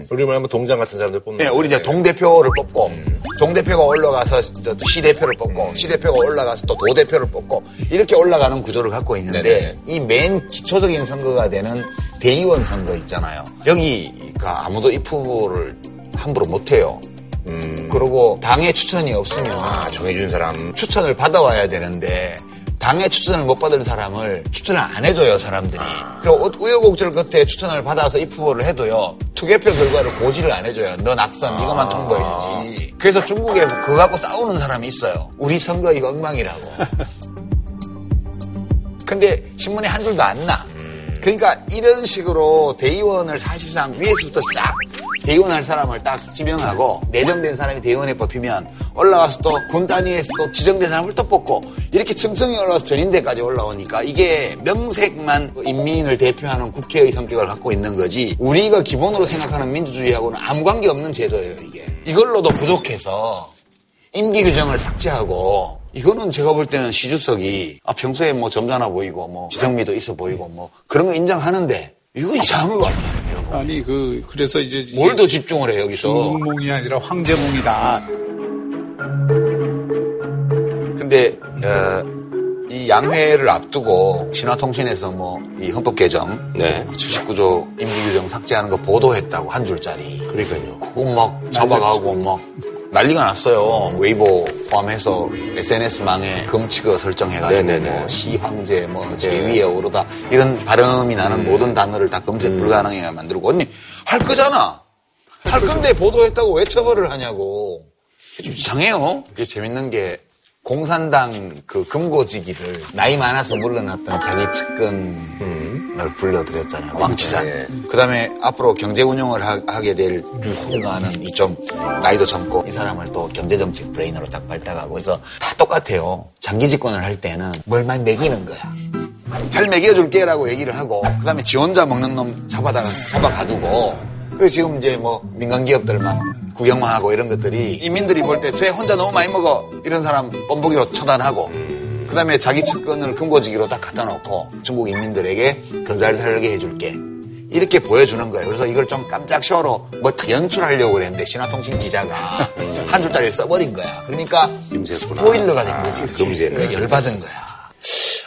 우리 말하면 동장 같은 사람들 뽑는. 네, 우리 이제 동대표를 뽑고, 동대표가 올라가서 저 시대표를 뽑고, 시대표가 올라가서 또 도대표를 뽑고, 이렇게 올라가는 구조를 갖고 있는데, 이 맨 기초적인 선거가 되는 대의원 선거 있잖아요. 여기가 아무도 입후보를 함부로 못해요. 그리고 당의 추천이 없으면 정해준 사람 추천을 받아와야 되는데 당의 추천을 못 받을 사람을 추천을 안 해줘요 사람들이. 그리고 우여곡절 끝에 추천을 받아서 입후보를 해도요 투개표 결과를 고지를 안 해줘요. 너 낙선 이것만 통보해 주지. 그래서 중국에 그거 갖고 싸우는 사람이 있어요. 우리 선거 이거 엉망이라고. 근데 신문에 한 줄도 안나 그러니까 이런 식으로 대의원을 사실상 위에서부터 쫙 대의원 할 사람을 딱 지명하고 내정된 사람이 대의원에 뽑히면 올라가서 또 군 단위에서 또 지정된 사람을 또 뽑고 이렇게 층층이 올라가서 전인대까지 올라오니까 이게 명색만 인민을 대표하는 국회의 성격을 갖고 있는 거지 우리가 기본으로 생각하는 민주주의하고는 아무 관계 없는 제도예요 이게. 이걸로도 부족해서 임기 규정을 삭제하고 이거는 제가 볼 때는 시주석이 아, 평소에 뭐 점잖아 보이고 뭐 지성미도 있어 보이고 뭐 그런 거 인정하는데 이거 이상한 것 같아요. 아니 그 그래서 이제 뭘 더 집중을 해 여기서? 중국몽이 아니라 황제몽이다. 근데 어, 이 양회를 앞두고 신화통신에서 뭐 이 헌법 개정 네. 79조 임기 규정 삭제하는 거 보도했다고 한 줄짜리. 그러니까요. 그거 막 잡아가고 막 난리가 났어요. 웨이보 포함해서 SNS망에 금치거 설정해가지고 네네네. 뭐 시황제, 뭐 제위에 오르다 이런 발음이 나는 모든 단어를 다 검색 불가능하게 만들고 언니 할 거잖아. 할 건데 보도했다고 왜 처벌을 하냐고. 좀 이상해요. 이게 재밌는 게 공산당 그 금고지기를 나이 많아서 물러났던 자기 측근을 불러들였잖아요. 왕치산. 그 다음에 앞으로 경제 운영을 하, 게될 후가는 이 좀 나이도 젊고 이 사람을 또 경제정책 브레인으로 딱 발탁하고 그래서 다 똑같아요. 장기 집권을 할 때는 뭘 많이 먹이는 거야. 잘 먹여줄게 라고 얘기를 하고 그 다음에 지 혼자 먹는 놈 잡아다가 잡아가두고 그 지금 이제 뭐 민간 기업들만 국영화하고 이런 것들이 인민들이 볼 때 쟤 혼자 너무 많이 먹어 이런 사람 뻔보기로 처단하고 그 다음에 자기 측근을 금고지기로 딱 갖다 놓고 중국 인민들에게 더잘 살게 해줄게 이렇게 보여주는 거예요. 그래서 이걸 좀 깜짝 쇼로 뭐다 연출하려고 그랬는데 신화통신 기자가 한 줄짜리를 써버린 거야. 그러니까 스포일러가 된 거지. 금지했네. 그러니까 열받은 거야.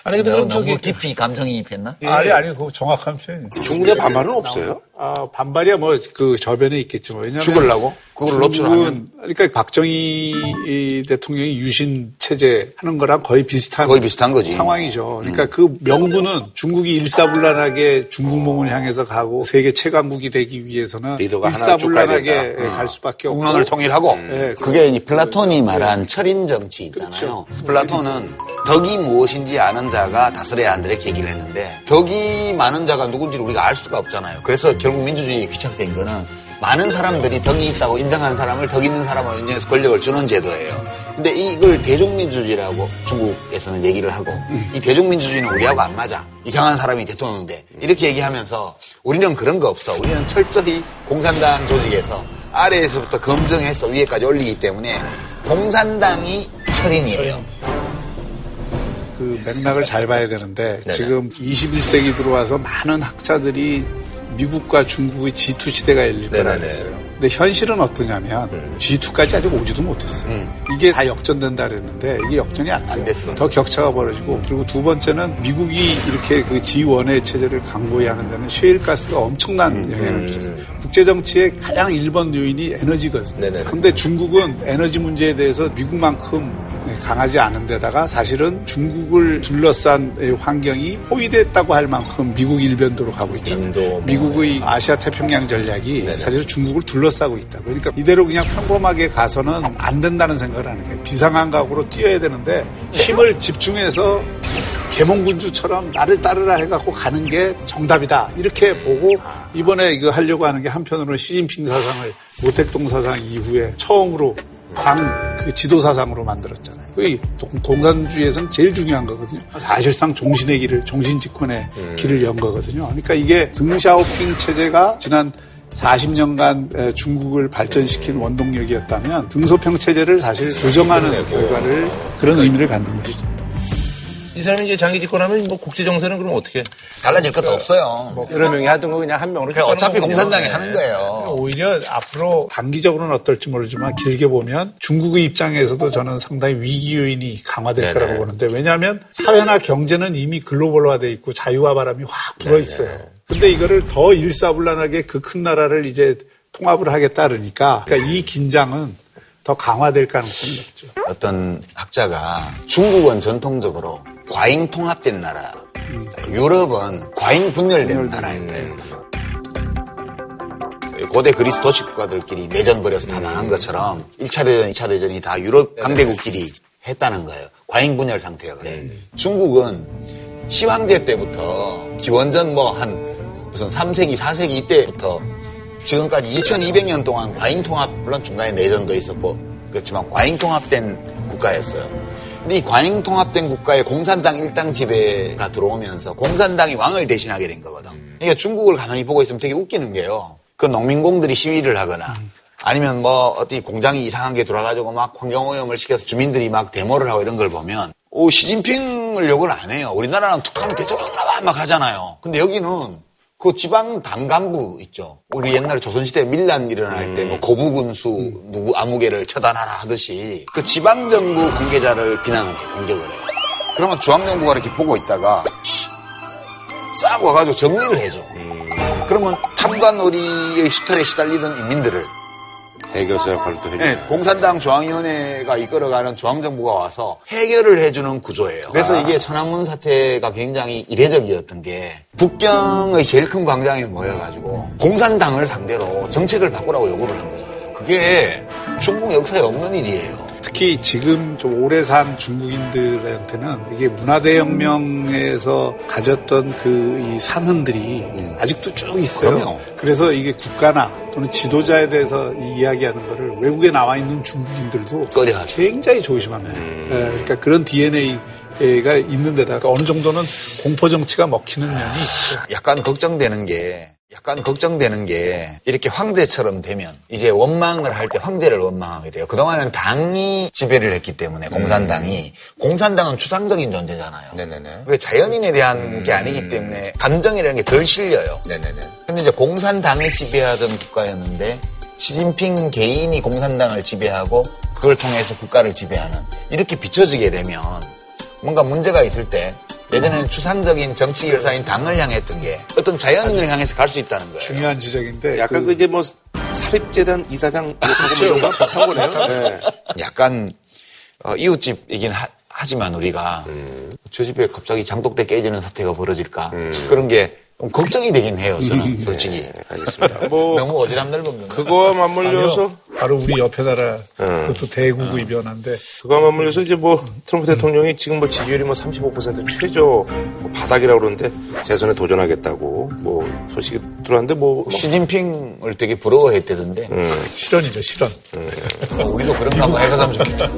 아니 근데 너무 저기 깊이 감정이입했나? 아니 아니 그거 정확한 표현이에요. 중국의 반발은 없어요? 아 반발이야 뭐 그 저변에 있겠지만 왜냐면 죽을라고? 그걸 노출하면? 그러니까 박정희 이 대통령이 유신 체제 하는 거랑 거의 비슷한 거의 비슷한 거지. 상황이죠. 그러니까 그 명분은 중국이 일사불란하게 중국몽을 향해서 가고 세계 최강국이 되기 위해서는 일사불란하게 된다. 갈 수밖에 없고 국론을 통일하고 예, 그게 이 플라톤이 말한 철인 정치 있잖아요. 플라톤은 덕이 무엇인지 아는 자가 다스려야 한다 이렇게 얘기를 했는데 덕이 많은 자가 누군지 를 우리가 알 수가 없잖아요. 그래서 결국 민주주의에 귀착된 거는 많은 사람들이 덕이 있다고 인정하는 사람을 덕 있는 사람을 인정해서 권력을 주는 제도예요. 근데 이걸 대중민주주의라고 중국에서는 얘기를 하고 이 대중민주주의는 우리하고 안 맞아. 이상한 사람이 대통령인데 이렇게 얘기하면서 우리는 그런 거 없어. 우리는 철저히 공산당 조직에서 아래에서부터 검증해서 위에까지 올리기 때문에 공산당이 철인이에요. 그 맥락을 잘 봐야 되는데 네네. 지금 21세기 들어와서 많은 학자들이 미국과 중국의 G2 시대가 열릴 거라. 그랬어요. 근데 현실은 어떠냐면 G2까지 아직 오지도 못했어요. 이게 다 역전된다 그랬는데 이게 역전이 안 돼요. 됐어. 더 격차가 벌어지고 그리고 두 번째는 미국이 이렇게 그 G1의 체제를 강고히 하는 데는 셰일가스가 엄청난 영향을 미쳤어요. 국제 정치의 가장 1번 요인이 에너지거든요. 네네네. 근데 중국은 에너지 문제에 대해서 미국만큼 강하지 않은 데다가 사실은 중국을 둘러싼 환경이 포위됐다고 할 만큼 미국 일변도로 가고 있잖아요. 뭐. 미국의 아시아 태평양 전략이 사실 중국을 둘러싸고 있다. 그러니까 이대로 그냥 평범하게 가서는 안 된다는 생각을 하는 거예요. 비상한 각오로 뛰어야 되는데 힘을 집중해서 개몽군주처럼 나를 따르라 해갖고 가는 게 정답이다. 이렇게 보고 이번에 이거 하려고 하는 게 한편으로는 시진핑 사상을 모택동 사상 이후에 처음으로 당그 지도 사상으로 만들었잖아요. 그 공산주의에서는 제일 중요한 거거든요. 사실상 종신의 길을 종신 집권의 길을 연 거거든요. 그러니까 이게 등샤오핑 체제가 지난 40년간 중국을 발전시킨 원동력이었다면 등소평 체제를 사실 조정하는 결과를 그런 의미를 갖는 것이죠. 이 사람이 이제 장기 집권하면 뭐 국제 정세는 그럼 어떻게? 달라질 것도 없어요. 여러 명이 하던 거 그냥 한 명으로. 그래, 어차피. 공산당이 네. 하는 거예요. 오히려 앞으로 단기적으로는 어떨지 모르지만 길게 보면 중국의 입장에서도 저는 상당히 위기 요인이 강화될 네네. 거라고 보는데 왜냐하면 사회나 경제는 이미 글로벌화돼 있고 자유와 바람이 확 불어 있어요. 근데 이거를 더 일사불란하게 그 큰 나라를 이제 통합을 하겠다 그러니까 그러니까 이 긴장은 더 강화될 가능성이 높죠. 어떤 학자가 중국은 전통적으로 과잉 통합된 나라, 유럽은 과잉 분열된 나라인데. 고대 그리스 도시 국가들끼리 내전 벌여서 다 망한 것처럼 1차 대전, 2차 대전이 다 유럽 강대국끼리 했다는 거예요. 과잉 분열 상태가 그래. 중국은 시황제 때부터 기원전 뭐 한 무슨 3세기, 4세기 이때부터 지금까지 2200년 동안 과잉 통합, 물론 중간에 내전도 있었고 그렇지만 과잉 통합된 국가였어요. 이 과잉 통합된 국가에 공산당 일당 지배가 들어오면서 공산당이 왕을 대신하게 된 거거든. 그러니까 중국을 가만히 보고 있으면 되게 웃기는 게요. 그 농민공들이 시위를 하거나 아니면 뭐 어디 공장이 이상한 게 돌아가지고 막 환경오염을 시켜서 주민들이 막 데모를 하고 이런 걸 보면 오 시진핑을 욕을 안 해요. 우리나라는 툭하면 대통령 나와 막 하잖아요. 근데 여기는 그 지방 당 간부 있죠. 우리 옛날에 조선시대 밀란 일어날 때 뭐 고부군수 누구 아무개를 처단하라 하듯이 그 지방정부 관계자를 비난을 해, 공격을 해요. 그러면 중앙정부가 이렇게 보고 있다가 싹 와가지고 정리를 해줘. 그러면 탐관오리의 수탈에 시달리던 인민들을 해결사 역할을 또 해주죠. 네, 공산당 중앙위원회가 이끌어가는 중앙정부가 와서 해결을 해주는 구조예요. 그래서 이게 천안문 사태가 굉장히 이례적이었던 게 북경의 제일 큰 광장에 모여가지고 공산당을 상대로 정책을 바꾸라고 요구를 한 거잖아요. 그게 중국 역사에 없는 일이에요. 특히 지금 좀 오래 산 중국인들한테는 이게 문화대혁명에서 가졌던 그 이 산흔들이 아직도 쭉 있어요. 음. 그럼요. 그래서 이게 국가나 또는 지도자에 대해서 이 이야기하는 거를 외국에 나와 있는 중국인들도 꺼려하죠. 굉장히 조심합니다. 예, 그러니까 그런 DNA가 있는 데다가 어느 정도는 공포 정치가 먹히는 면이 있죠. 약간 걱정되는 게 약간 걱정되는 게 이렇게 황제처럼 되면 이제 원망을 할 때 황제를 원망하게 돼요. 그동안은 당이 지배를 했기 때문에 공산당이 공산당은 추상적인 존재잖아요. 네네네. 그게 자연인에 대한 게 아니기 때문에 감정이라는 게 덜 실려요. 네네네. 근데 이제 공산당이 지배하던 국가였는데 시진핑 개인이 공산당을 지배하고 그걸 통해서 국가를 지배하는 이렇게 비춰지게 되면 뭔가 문제가 있을 때 예전에는 추상적인 정치 결사인 당을 향했던 게 어떤 자연인을 향해서 갈 수 있다는 거예요. 중요한 지적인데 약간 그, 이제 뭐 사립재단 이사장 하고 뭐 이런 거 비슷한 거네요. 네. 약간 어, 이웃집이긴 하, 지만 우리가 저 집에 갑자기 장독대 깨지는 사태가 벌어질까 그런 게 좀 걱정이 되긴 해요. 저는 솔직히. 네, 알겠습니다. 뭐 너무 어지럽 넓은 거. 그거와 맞물려서. 바로 우리 옆에 나라 그것도 대구구의 변화인데 그거와 맞물려서 이제 뭐 트럼프 대통령이 지금 뭐 지지율이 뭐 35% 최저 뭐 바닥이라고 그러는데 재선에 도전하겠다고 뭐 소식이 들어왔는데 뭐 시진핑을 되게 부러워했대던데. 실언이죠 실언. 어, 우리도 그런가 한번 해가면 좋겠다.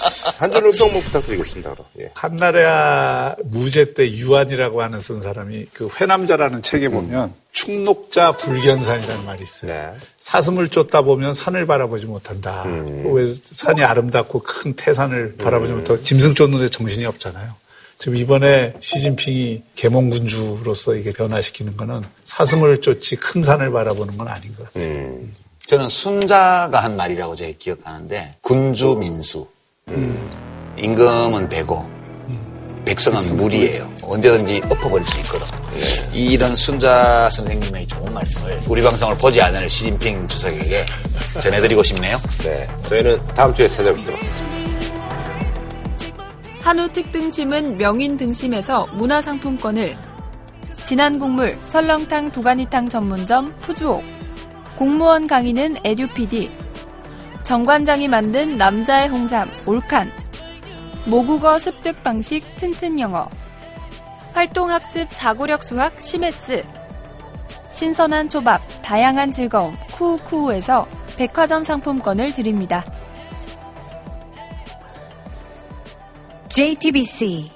한줄 논평 뭐 부탁드리겠습니다. 그럼. 예. 한나라 무제 때 유한이라고 하는 쓴 사람이 그 회남자라는 책에 보면 충록자 불견산이라는 말이 있어요. 사슴을 쫓다 보면 산을 바라보지 못한다. 왜 산이 아름답고 큰 태산을 바라보지 못하고 짐승 쫓는데 정신이 없잖아요. 지금 이번에 시진핑이 계몽군주로서 이게 변화시키는 거는 사슴을 쫓지 큰 산을 바라보는 건 아닌 것 같아요. 저는 순자가 한 말이라고 제가 기억하는데 군주 민수. 임금은 배고 백성은 물이에요. 언제든지 엎어버릴 수 있거든. 이런 순자 선생님의 좋은 말씀을 우리 방송을 보지 않을 시진핑 주석에게 전해드리고 싶네요. 네, 저희는 다음 주에 찾아뵙도록 하겠습니다. 한우 특 등심은 명인 등심에서 문화상품권을 진한 국물 설렁탕 도가니탕 전문점 푸주옥 공무원 강의는 에듀피디 정관장이 만든 남자의 홍삼 올칸. 모국어 습득 방식 튼튼 영어. 활동학습 사고력 수학 시메스. 신선한 초밥 다양한 즐거움 쿠우쿠우에서 백화점 상품권을 드립니다. JTBC